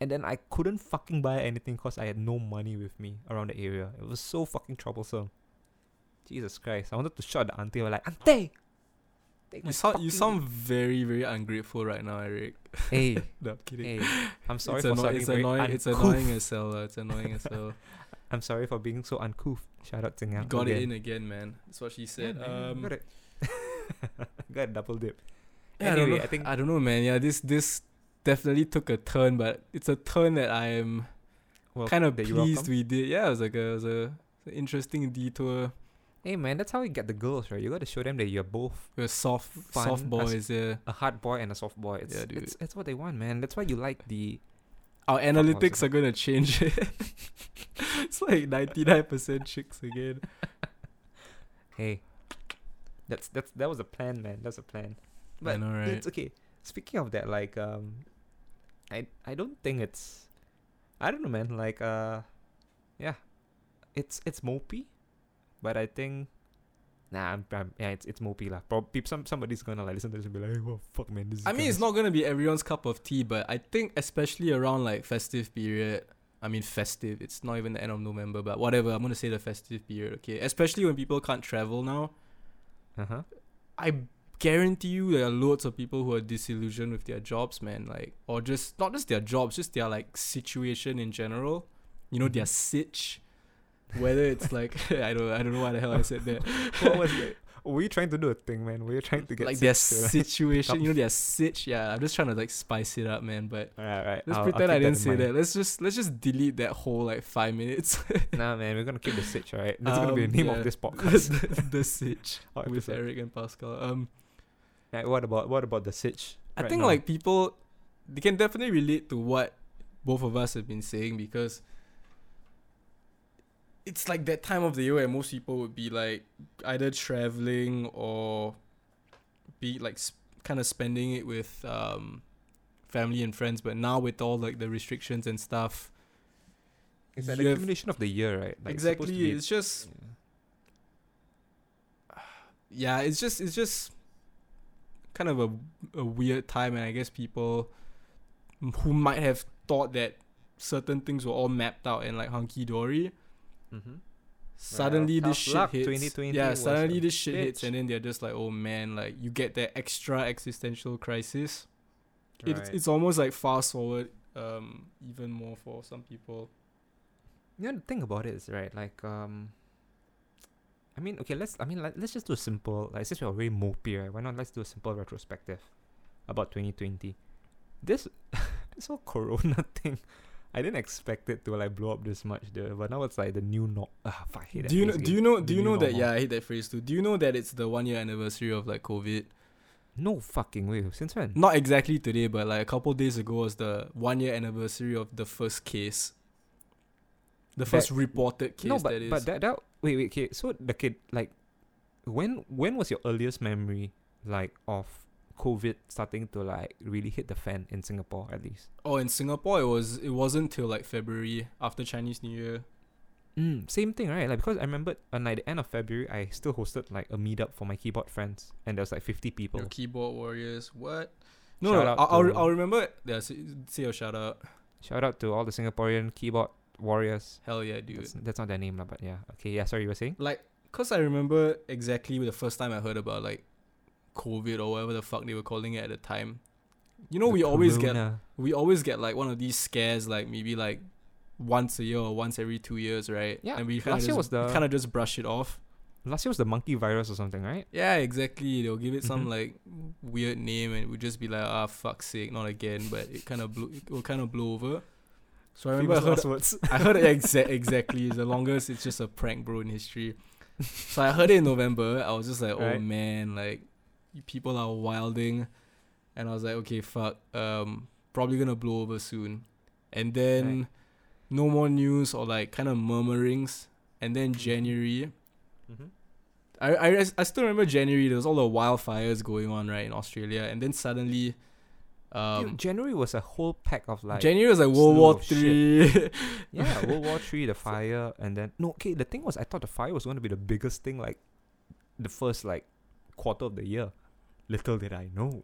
and then I couldn't fucking buy anything because I had no money with me around the area. It was so fucking troublesome. Jesus Christ! I wanted to shout at the auntie. I was like, auntie, take You sound you fucking- sound very very ungrateful right now, Eric. Hey, No, I'm kidding. hey, I'm sorry it's for anno- sounding it's very annoying. It's annoying as hell. uh, It's annoying as hell. I'm sorry for being so uncouth. Shout out to You Ngang got it in again, man. That's what she said. man, um, got it. got a double dip. yeah, I don't Anyway, know. I think- I don't know, man. Yeah, this this definitely took a turn, but it's a turn that I am Well, kind of pleased we did. Yeah, it was like a, it was a, it's an interesting detour. Hey man, that's how you get the girls, right? You got to show them that you're both We're soft Fun soft boys. Yeah, a hard boy and a soft boy. It's, Yeah, dude. it's it's what they want, man. That's why you like the. our analytics are gonna change. it's like ninety nine percent chicks again. Hey, that's that's that was a plan, man. That's a plan. I But know, right? it's okay. Speaking of that, like um, I I don't think it's, I don't know, man. Like uh, yeah, it's it's mopey, but I think. Nah, I'm, I'm, yeah, it's it's mopey lah. Probably some somebody's gonna like listen to this and be like, "Oh fuck, man, this." Is I mean, it's not gonna be everyone's cup of tea, but I think especially around like festive period. I mean, festive. It's not even the end of November, but whatever. I'm gonna say the festive period, okay? Especially when people can't travel now. Uh-huh. I guarantee you there are loads of people who are disillusioned with their jobs, man. Like, or just not just their jobs, just their like situation in general. You know, their Mhm. sitch. Whether it's like I don't I don't know why the hell I said that. what was it? Were you trying to do a thing, man? Were you trying to get like their like- situation, you know, their sitch. Yeah, I'm just trying to like spice it up, man. But Alright, right. let's I'll- I'll pretend I didn't in say mind. that. Let's just let's just delete that whole like five minutes. Nah, man, we're gonna keep the sitch, alright? That's gonna be the Um, name yeah. of this podcast. the, the sitch with episode. Eric and Pascal. Um, Right, what about what about the sitch? I right think now? like people, they can definitely relate to what both of us have been saying because it's like that time of the year where most people would be like either traveling or be like sp- kind of spending it with um family and friends. But now with all like the restrictions and stuff, it's an accumulation of the year, right? Like, it's exactly, be- it's just yeah. yeah, it's just it's just kind of a, a weird time, and I guess people who might have thought that certain things were all mapped out and like hunky dory, Mhm. suddenly this shit luck, hits. yeah, suddenly this shit hits, and then they're just like, oh man, like you get that extra existential crisis. It's it's almost like fast forward, um, even more for some people. You know, the thing about it is right, like um. I mean, okay, let's. I mean, like, let's just do a simple. Like, since we're already mopey, right? Why not let's do a simple retrospective about 2020. This, this whole Corona thing, I didn't expect it to like blow up this much, dude. But now it's like the new no. Ah, fuck, I hate that Do you know? Do you know? Do you know that? normal. Yeah, I hate that phrase too. Do you know that it's the one year anniversary of like COVID? No fucking way. Since when? Not exactly today, but like a couple days ago was the one year anniversary of the first case. The That- first reported case no, but that is. but that that wait wait okay. So the kid like, when when was your earliest memory like of COVID starting to like really hit the fan in Singapore at least? oh, in Singapore, it was it wasn't till like February after Chinese New Year. Mm, same thing, right? Like because I remember on like the end of February, I still hosted like a meetup for my keyboard friends, and there was like fifty people. Your keyboard warriors, what? No, no, out I'll, I'll, to- I'll remember. Yeah, say, say your shout out. Shout out to all the Singaporean keyboard warriors. Hell yeah, dude. That's, that's not their name, but yeah. Okay, yeah. Sorry, you were saying? like cause I remember exactly the first time I heard about like COVID or whatever the fuck they were calling it at the time. You know, The we always get we always get like one of these scares like maybe like once a year or once every two years, right? Yeah, And we kind of last year just, was the- kind of just brush it off. last year was the monkey virus or something, right? Yeah, exactly. They'll give it some Mhm. like weird name, and it would just be like, ah, fuck's sake, not again. But it kind of blew. It will kind of blow over. So I remember I heard, words. I heard it exa- exactly. It's the longest. It's just a prank, bro, in history. So I heard it in November. I was just like, oh Right. man, like people are wilding, and I was like, okay, fuck. Um, probably gonna blow over soon, and then Right. no more news or like kind of murmurings, and then January. Mhm. I, I, I still remember January. There was all the wildfires going on right in Australia, and then suddenly, um, Dude, January was a whole pack of like January was like World War Three. yeah, World War Three, the fire, and then no. Okay, the thing was, I thought the fire was going to be the biggest thing, like the first like quarter of the year. Little did I know,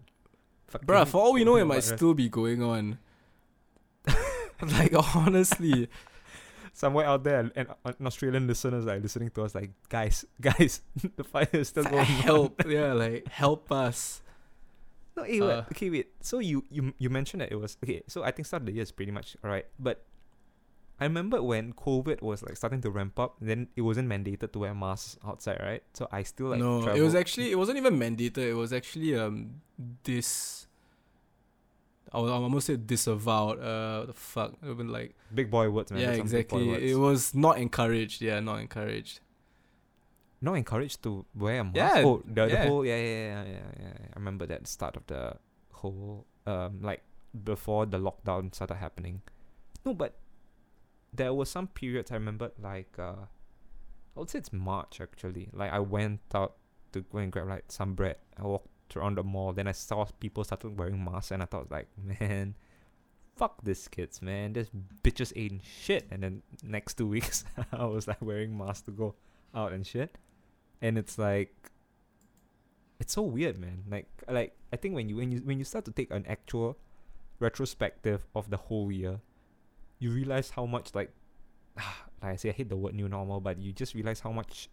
Bruh, for all we know, it might still be going on. like honestly, somewhere out there, and, and an Australian listeners are listening to us, like guys, guys, the fire is still going. on." help, yeah, like help us. No, wait, Uh, okay, wait. So you you you mentioned that it was okay. So I think start of the year is pretty much alright, but I remember when COVID was like starting to ramp up, then it wasn't mandated to wear masks outside, right? So I still like no, it was actually it wasn't even mandated. It was actually um this. I was I almost said disavowed. Uh, the fuck, it would been like big boy words, man. yeah, exactly. It was not encouraged. Yeah, not encouraged. not encouraged to wear a mask. Yeah, oh, the, the whole yeah, yeah, yeah, yeah, yeah. I remember that start of the whole um like before the lockdown started happening. No, but there was some periods I remember like uh I would say it's March actually. Like I went out to go and grab like some bread. I walked around the mall, then I saw people started wearing masks and I thought like, man, fuck these kids, man. These bitches ain't shit. And then next two weeks I was like wearing masks to go out and shit. And it's like it's so weird, man. Like like I think when you when you when you start to take an actual retrospective of the whole year, you realize how much like like I say I hate the word new normal, but you just realize how much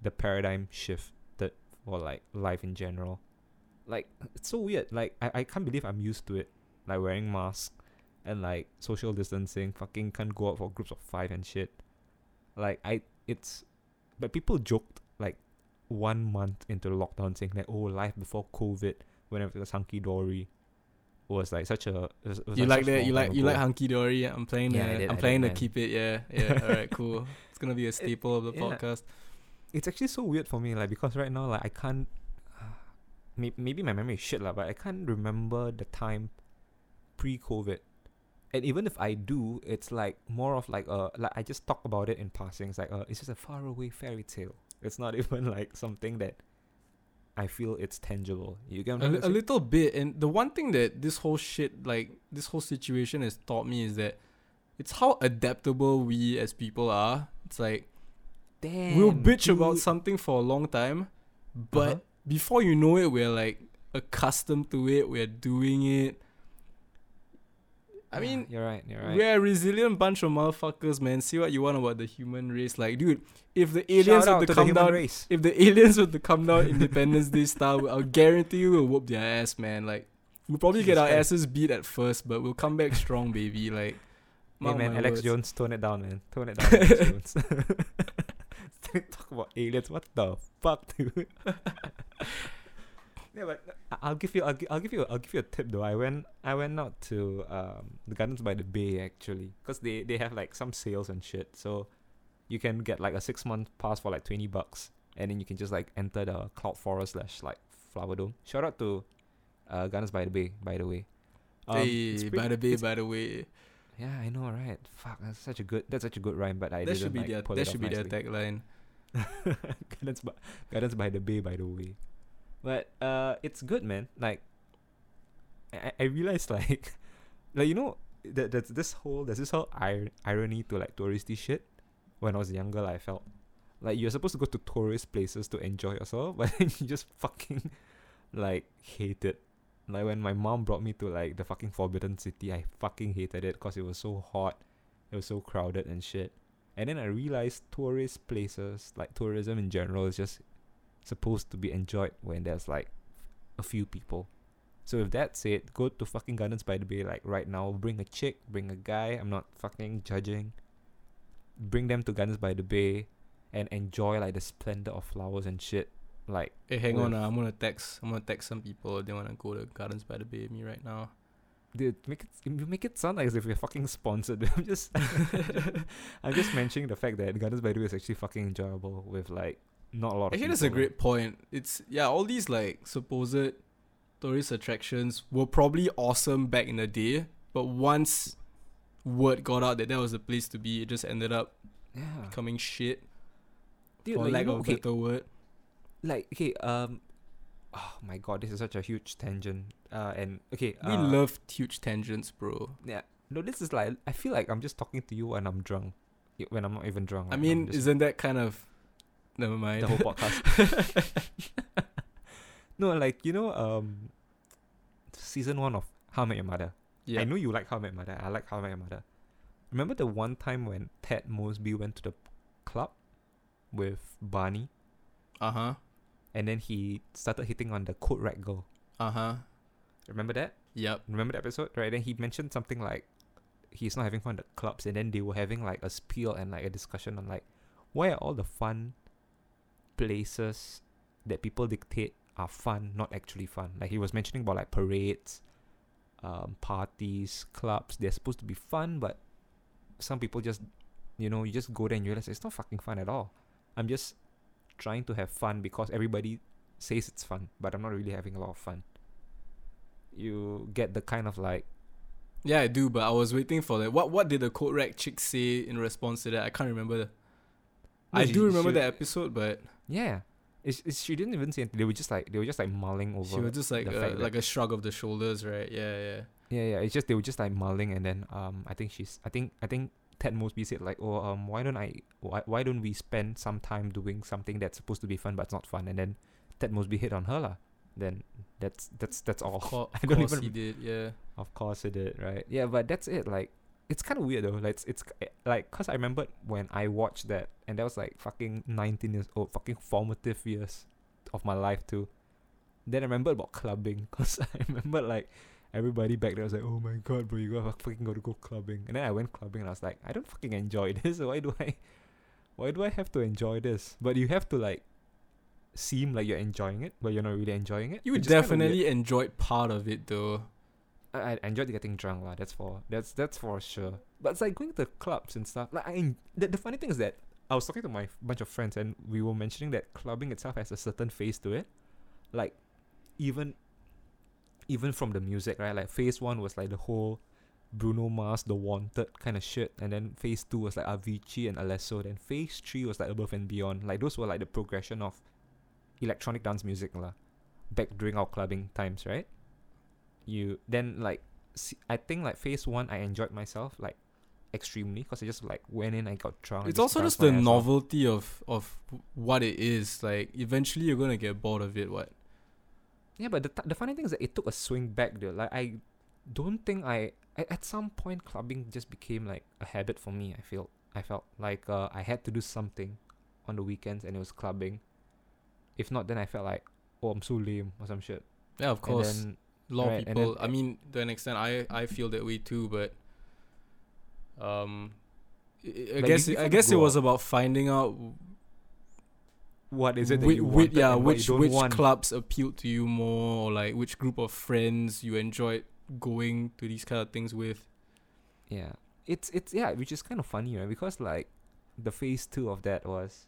the paradigm shifted for like life in general. Like it's so weird. Like I, I can't believe I'm used to it. Like wearing masks and like social distancing, fucking can't go out for groups of five and shit. Like I it's but people joked like one month into lockdown saying that oh life before COVID whenever it was hunky dory was like such a was, was You like such that? You like you like hunky dory? I'm playing. Yeah, did, I'm playing to keep it. Yeah, yeah. All right, cool. It's gonna be a staple of the yeah. podcast. it's actually so weird for me like because right now like I can't may- maybe my memory is shit lah but I can't remember the time pre-COVID and even if I do it's like more of like uh like I just talk about it in passing it's like uh it's just a faraway fairy tale it's not even like something that I feel it's tangible you get what A, li- a little bit, and the one thing that this whole shit, like this whole situation, has taught me is that it's how adaptable we as people are. It's like Damn, we'll bitch about something for a long time, but Uh-huh. before you know it, we're like accustomed to it. We're doing it. I mean, you're right you're right we're a resilient bunch of motherfuckers, man. See what you want about the human race, like, dude. If the aliens Shout were to to come down, race if the aliens were to come down Independence Day style, I'll guarantee you we'll whoop their ass, man. Like we'll probably get our asses beat at first, but we'll come back strong, baby. Like Hey man, Alex words. Jones, tone it down, man. Tone it down, Alex Jones. Talk about aliens. What the fuck, dude? Yeah, but I- I'll give you, I'll, gi- I'll give you, I'll give you a tip though. I went, I went out to um the Gardens by the Bay actually, cause they they have like some sales and shit. So you can get like a six month pass for like twenty bucks, and then you can just like enter the Cloud Forest slash like Flower Dome. Shout out to uh Gardens by the Bay, by the way. Um, hey, pretty- by the way, it's- by the way, yeah, I know, right? Fuck, that's such a good. That's such a good rhyme, but I that didn't should be like, their pull that should off be their tagline. Gardens by Gardens by the Bay, by the way. But uh, it's good, man. Like, I I realized like, like you know, that there's this whole there's this whole ir- irony to like touristy shit. When I was younger, like, I felt like you're supposed to go to tourist places to enjoy yourself, but then you just fucking like hate it. Like when my mom brought me to like the fucking Forbidden City, I fucking hated it because it was so hot, it was so crowded and shit. And then I realized tourist places, like tourism in general, is just supposed to be enjoyed when there's like a few people. So if that's it, go to fucking Gardens by the Bay like right now. Bring a chick, bring a guy. I'm not fucking judging. Bring them to Gardens by the Bay, and enjoy like the splendor of flowers and shit. Like Hey, hang on, uh, I'm gonna text. I'm gonna text some people. They wanna go to Gardens by the Bay with me right now. Dude, make it you make it sound like as if we're fucking sponsored. I'm just I'm just mentioning the fact that Gardens by the Bay is actually fucking enjoyable with like not a lot of Actually, that's a great point. It's yeah, all these like supposed tourist attractions were probably awesome back in the day, but once word got out that that was the place to be, it just ended up Yeah. becoming shit. Dude, for like, lack you know, of okay, better word. like okay, um oh my god, this is such a huge tangent. Uh and okay, We uh, love huge tangents, bro. Yeah. No, this is like I feel like I'm just talking to you when I'm drunk. When I'm not even drunk. I like, I'm mean, just- isn't that kind of never mind. the whole podcast. no, like you know, um, season one of How I Met Your Mother. yeah. I know you like How I Met Your Mother. I like How I Met Your Mother. Remember the one time when Ted Mosby went to the club with Barney, Uh huh. and then he started hitting on the coat rack girl. Uh huh. Remember that? Yep. Remember the episode, right? Then he mentioned something like he's not having fun at the clubs, and then they were having like a spiel and like a discussion on like why are all the fun places that people dictate are fun, not actually fun. Like he was mentioning about like parades, um, parties, clubs. They're supposed to be fun, but some people just, you know, you just go there and you realize it's not fucking fun at all. I'm just trying to have fun because everybody says it's fun, but I'm not really having a lot of fun. You get the kind of like Yeah, I do, but I was waiting for that. What What did the code rack chick say in response to that? I can't remember. No, I do remember she- that episode, but yeah. It's, it's, she didn't even say anything. They were just like they were just like mulling over. she was just like uh, that- like a shrug of the shoulders, right? Yeah, yeah. Yeah, yeah. It's just they were just like mulling, and then um, I think she's, I think, I think Ted Mosby said like, oh, um, why don't I, why, why don't we spend some time doing something that's supposed to be fun but it's not fun, and then Ted Mosby hit on her lah. Then that's that's that's all. Co- I of don't course even- he did. Yeah. Of course it did, right? Yeah, but that's it. Like, it's kind of weird though. Like, it's, it's eh, like, cause I remembered when I watched that, and that was like fucking nineteen years old, fucking formative years of my life too. Then I remembered about clubbing, cause I remember like everybody back there was like, "Oh my god, bro, you gotta fucking gotta go clubbing." And then I went clubbing, and I was like, "I don't fucking enjoy this. Why do I? Why do I have to enjoy this?" But you have to like seem like you're enjoying it, but you're not really enjoying it. You definitely enjoyed part of it though. I, enjoyed getting drunk lah. That's for that's that's for sure. But it's like going to clubs and stuff. Like I, the, the funny thing is that I was talking to my bunch of friends and we were mentioning that clubbing itself has a certain phase to it. Like even even from the music, right? Like phase one was like the whole Bruno Mars, The Wanted kind of shit, and then phase two was like Avicii and Alesso. Then phase three was like Above and Beyond. Like those were like the progression of electronic dance music lah. Back during our clubbing times, right? You then like I think like phase one I enjoyed myself like extremely because I just like went in I got drunk. I It's also just the my ass off. novelty of of what it is. Like eventually you're gonna get bored of it. What? Yeah, but the t- the funny thing is that it took a swing back though. Like I don't think I at, at some point clubbing just became like a habit for me. I feel I felt like uh, I had to do something on the weekends and it was clubbing. If not, then I felt like oh I'm so lame or some shit. Yeah, of course. And then a lot right, of people. I mean, to an extent, I I feel that way too. But um, I, I Like, guess I guess it was out. about finding out what is it that which, you wanted yeah and what you which which want? clubs appealed to you more, or like which group of friends you enjoyed going to these kind of things with. Yeah. It's it's yeah, which is kind of funny, right? Because like the phase two of that was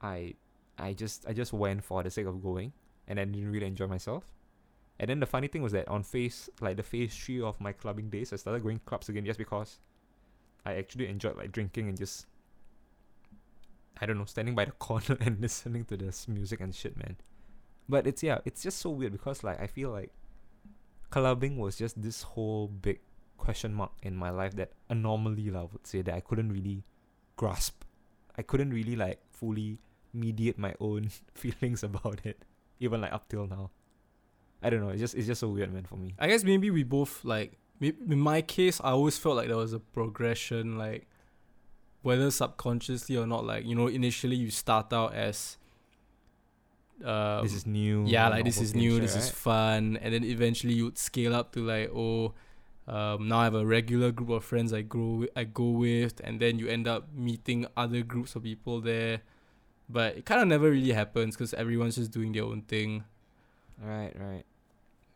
I I just I just went for the sake of going and I didn't really enjoy myself. And then the funny thing was that on phase like the phase three of my clubbing days I started going clubs again just because I actually enjoyed like drinking and just I don't know, standing by the corner and listening to this music and shit, man. But it's yeah, it's just so weird because like I feel like clubbing was just this whole big question mark in my life that anomaly I would say that I couldn't really grasp. I couldn't really like fully mediate my own feelings about it, even like up till now. I don't know. It's just it's just so weird, man, for me. I guess maybe we both like. In my case, I always felt like there was a progression, like whether subconsciously or not. Like you know, initially you start out as. Um, this is new. yeah like this is new this is fun and then eventually you'd scale up to like oh Um, now I have a regular group of friends I grow I go with, and then you end up meeting other groups of people there. But it kind of never really happens because everyone's just doing their own thing. Right, right.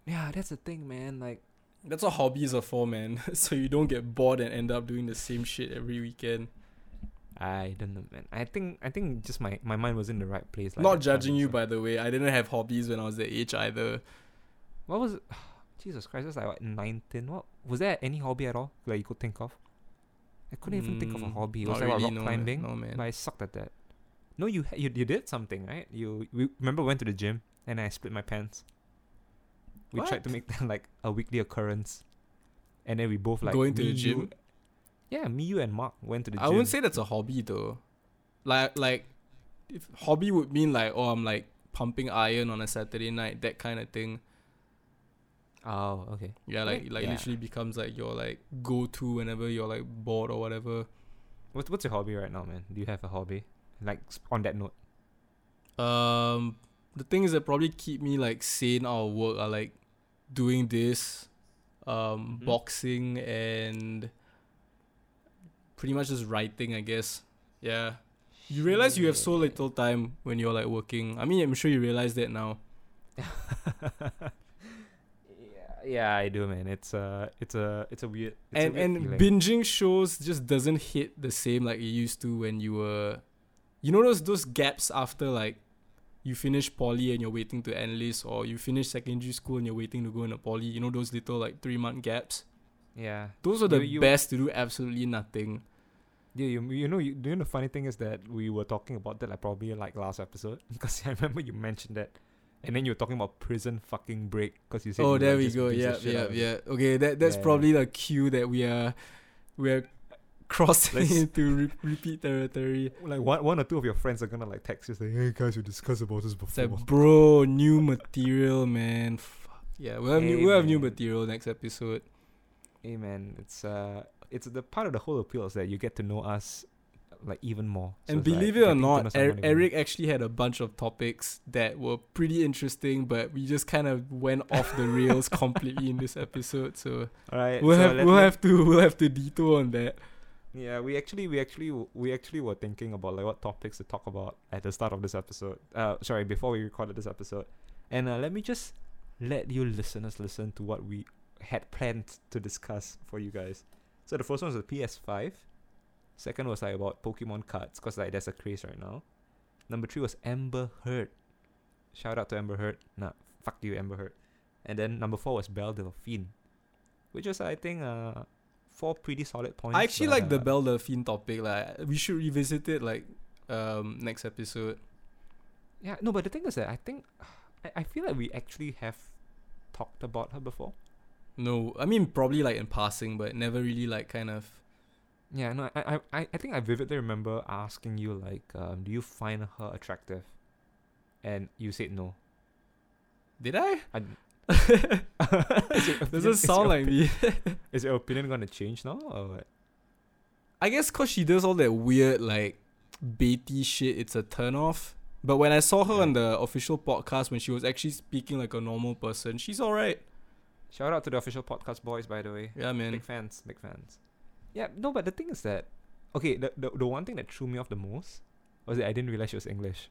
Yeah, that's the thing, man. Like, That's what hobbies are for, man. so you don't get bored and end up doing the same shit every weekend. I don't know, man. I think I think just my my mind was in the right place. Like Not judging you, so- by the way. I didn't have hobbies when I was that age either. What was? Jesus Christ, that's like what, 19? What was there any hobby at all like you could think of? I couldn't even think of a Mm, hobby. It was like really, rock no, climbing, No, man. but I sucked at that. No, you you you did something, right? You we remember we went to the gym and I split my pants. We tried to make that like a weekly occurrence, and then we both like Going to the gym? You, yeah, me, you, and Mark went to the gym. I gym. wouldn't say that's a hobby though. Like like, if hobby would mean like oh I'm like pumping iron on a Saturday night that kind of thing. Oh, okay. Yeah, like like Yeah. literally becomes like your like go to whenever you're like bored or whatever. What's what's your hobby right now, man? Do you have a hobby? Like on that note. Um, the things that probably keep me like sane out of work are like doing this, um, Mhm. boxing and pretty much just writing, I guess. Yeah. You realize you have so little time when you're like working. I mean, I'm sure you realize that now. yeah, yeah, I do, man. It's uh it's a it's a weird it's a and weird and feeling. binging shows just doesn't hit the same like it used to when you were you know those those gaps after like you finish poly and you're waiting to enlist or you finish secondary school and you're waiting to go into poly you know those little like three month gaps yeah. those are the You- you- best to do absolutely nothing Yeah, you, you know, you, you know the funny thing is that we were talking about that like probably like last episode because I remember you mentioned that, and then you were talking about prison fucking break because you said. oh you, there we go yeah yeah yeah okay that that's Yeah. probably the cue that we are we're crossing into re- repeat territory Like one, one or two of your friends are gonna like text you saying, "Hey guys, we discussed about this It's before." like, bro, new material, man. Fuck. Yeah, we'll have, new, we'll have new material next episode. hey man, it's uh, it's the part of the whole appeal is that you get to know us like even more. So and it's like believe it or getting to know not, er- Eric actually had a bunch of topics that were pretty interesting, but we just kind of went off the rails completely in this episode. So All right, we'll so have we'll have to we'll have to detour on that. Yeah, we actually, we actually, we actually were thinking about like what topics to talk about at the start of this episode. Uh, sorry, before we recorded this episode, and uh, let me just let you listeners listen to what we had planned to discuss for you guys. So the first one was the PS5. Second was like about Pokemon cards, cause like there's a craze right now. Number three was Amber Heard. Shout out to Amber Heard. Nah, fuck you, Amber Heard. And then number four was Belle Delphine, which was I think uh four pretty solid points. I actually like the Belle Delphine topic. Like we should revisit it like um next episode. Yeah, no, but the thing is that I think I, I feel like we actually have talked about her before. No, I mean probably like in passing, but never really like kind of. Yeah, no, I I, I think I vividly remember asking you like, um, do you find her attractive? And you said no. Did I? I opinion- Doesn't is sound like me. Is your opinion gonna change now or what? I guess cause she does all that weird like baity shit, it's a turn off. But when I saw her on the official podcast when she was actually speaking like a normal person, she's alright. Shout out to the official podcast boys, by the way. Yeah, man. Big fans, big fans. Yeah, no, but the thing is that, okay, the, the the one thing that threw me off the most was that I didn't realize she was English.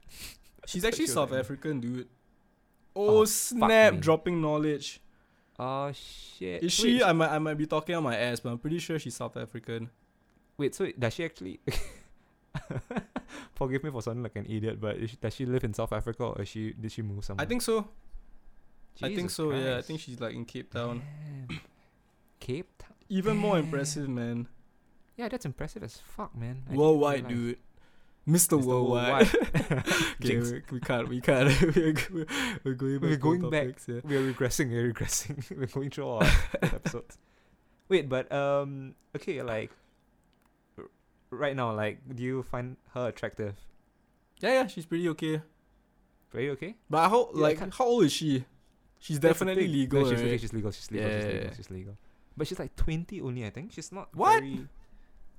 She's actually she South African, dude. Oh, Oh, snap! Dropping knowledge. Oh shit! Is she? I might, I might be talking on my ass, but I'm pretty sure she's South African. Wait, so does she actually? Forgive me for sounding like an idiot, but is she, does she live in South Africa or is she did she move somewhere? I think so. I think Jesus so. Yeah, I think she's like in Cape Town. Damn. Cape Town. Even more impressive, man. Yeah, that's impressive as fuck, man. I Worldwide, dude. Mr. Mr. Worldwide. Worldwide. okay, we, we can't. We can't. we're, we're going back. We're going back. topics, Yeah. We are regressing. We're regressing. we're going through all our episodes. Wait, but um, okay, like r- right now, like, do you find her attractive? yeah, yeah, she's pretty okay. Pretty okay. But how Yeah, like how old is she? She's That's definitely legal, No, she's, right? okay, she's legal. She's legal. she's Yeah, legal. yeah, She's legal. But she's like twenty only. I think she's not. What? Very,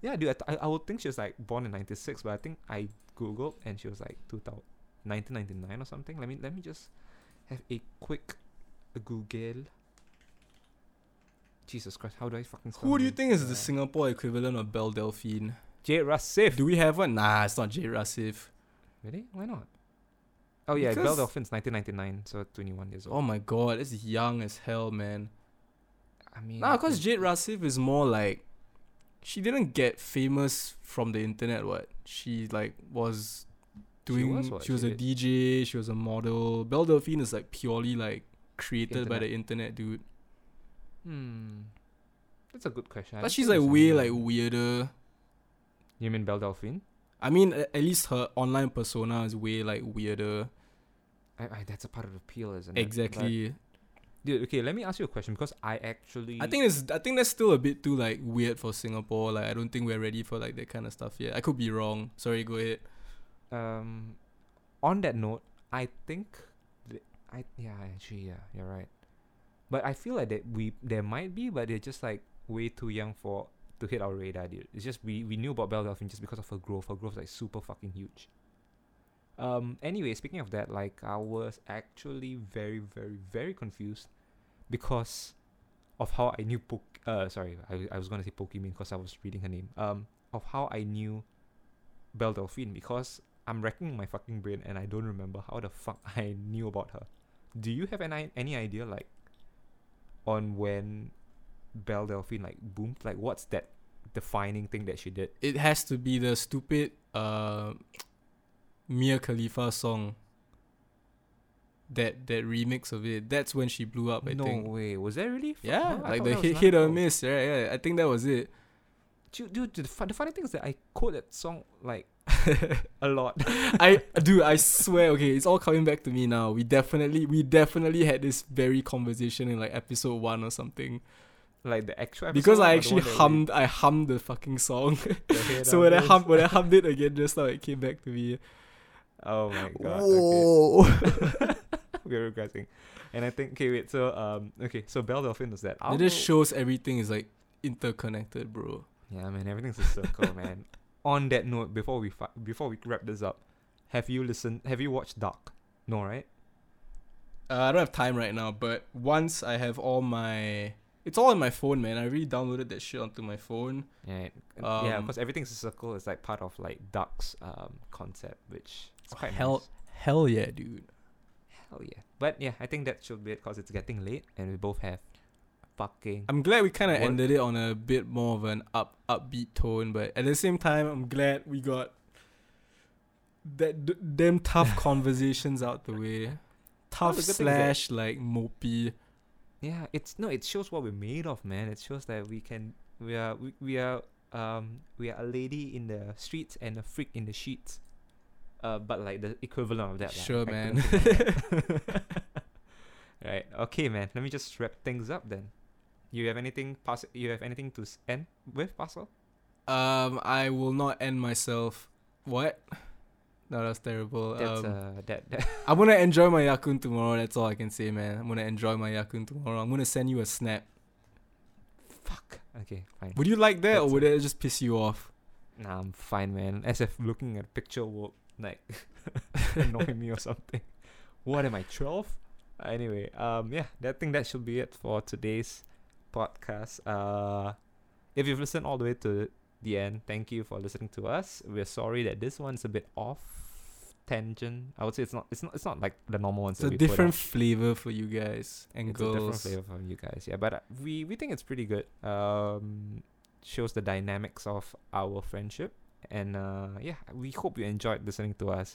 yeah, dude. I, th- I would think she was like born in ninety six, but I think I googled and she was like 2000, 1999 or something. Let me let me just have a quick Google. Jesus Christ, how do I fucking Who do you think is the Uh, Singapore equivalent of Belle Delphine? Jade Rasif. Do we have one? Nah, it's not Jade Rasif. Really? Why not? Oh yeah, Belle Delphine's 1999, so 21 years old. Oh my god, it's young as hell, man. I mean, Nah, cause it- Jade Rasif is more like she didn't get famous from the internet. What she like was She doing. was what? She was She a did- DJ. She was a model. Belle Delphine is like purely like created by the internet, dude. Hmm. That's a good question. But she's like way like weirder. You mean Belle Delphine? I mean, at least her online persona is way like weirder. I, I, that's a part of the appeal, isn't it? Exactly. But- dude, okay, let me ask you a question because I actually. I think it's. I think that's still a bit too like weird for Singapore. Like I don't think we're ready for like that kind of stuff yet. I could be wrong. Sorry, go ahead. um, on that note, I think, th- I yeah, actually yeah, you're right. But I feel like that we there might be, but they're just like way too young for to hit our radar, dude. It's just we we knew about Belle Delphine just because of her growth. Her growth is like super fucking huge. Um. Anyway, speaking of that, like I was actually very, very, very confused because of how I knew Poke. Uh, sorry, I I was gonna say Pokemon because I was reading her name. Um, of how I knew Belle Delphine because I'm wrecking my fucking brain and I don't remember how the fuck I knew about her. Do you have any any idea like on when Belle Delphine like boomed? Like what's that defining thing that she did? It has to be the stupid uh Mia Khalifa song. That that remix of it. That's when she blew up. I no think. No way. Was that really? Yeah? I like the hit, hit or miss, right? Yeah, I think that was it. Dude, dude, the, fun, the funny thing is that I quote that song like a lot. I dude, I swear, okay, it's all coming back to me now. We definitely, we definitely had this very conversation in like episode one or something. like the actual because I actually hummed, I hummed the fucking song. the so when I hummed, when I hummed it again just now, it came back to me. Oh my god. Okay. We're regressing. And I think okay wait, so um okay, so Belle Delphine was that. It just shows everything is like interconnected, bro. Yeah, man, everything's a circle, man. On that note, before we fi- before we wrap this up, have you listened? Have you watched Dark? No, right? Uh, I don't have time right now, but once I have all my, it's all on my phone, man. I really downloaded that shit onto my phone. Yeah, yeah, Um, because everything's a circle. It's like part of like Dark's um concept, which is quite Hell- nice. Hell yeah, dude. Hell yeah! But yeah, I think that should be it because it's getting late and we both have fucking. I'm glad we kind of ended it on a bit more of an up upbeat tone, but at the same time, I'm glad we got that d- them tough conversations out the way. Tough the good thing is that- slash like mopey. Yeah, it's no, it shows what we're made of, man. It shows that we can, we are, we, we are, um, we are a lady in the streets and a freak in the sheets. Uh, but like the equivalent of that. Sure, I man. couldn't think of that. right. Okay, man. Let me just wrap things up then. You have anything? Pass. You have anything to end with, Pascal? Um, I will not end myself. What? No, that's terrible. That's um, uh, that. that I'm gonna enjoy my Ya Kun tomorrow. That's all I can say, man. I'm gonna enjoy my Ya Kun tomorrow. I'm gonna send you a snap. fuck. Okay, fine. Would you like that, or would it just piss you off? Nah, I'm fine, man. As if looking at a picture will like annoy me or something. What am I, twelve? Anyway, um, yeah, I think that should be it for today's podcast. Uh, if you've listened all the way to the end, thank you for listening to us. We're sorry that this one's a bit off tangent. I would say it's not. It's not. It's not like the normal ones. It's a different flavor for you guys and It's a different flavor for you guys, yeah. But uh, we we think it's pretty good. Um, shows the dynamics of our friendship, and uh, yeah, we hope you enjoyed listening to us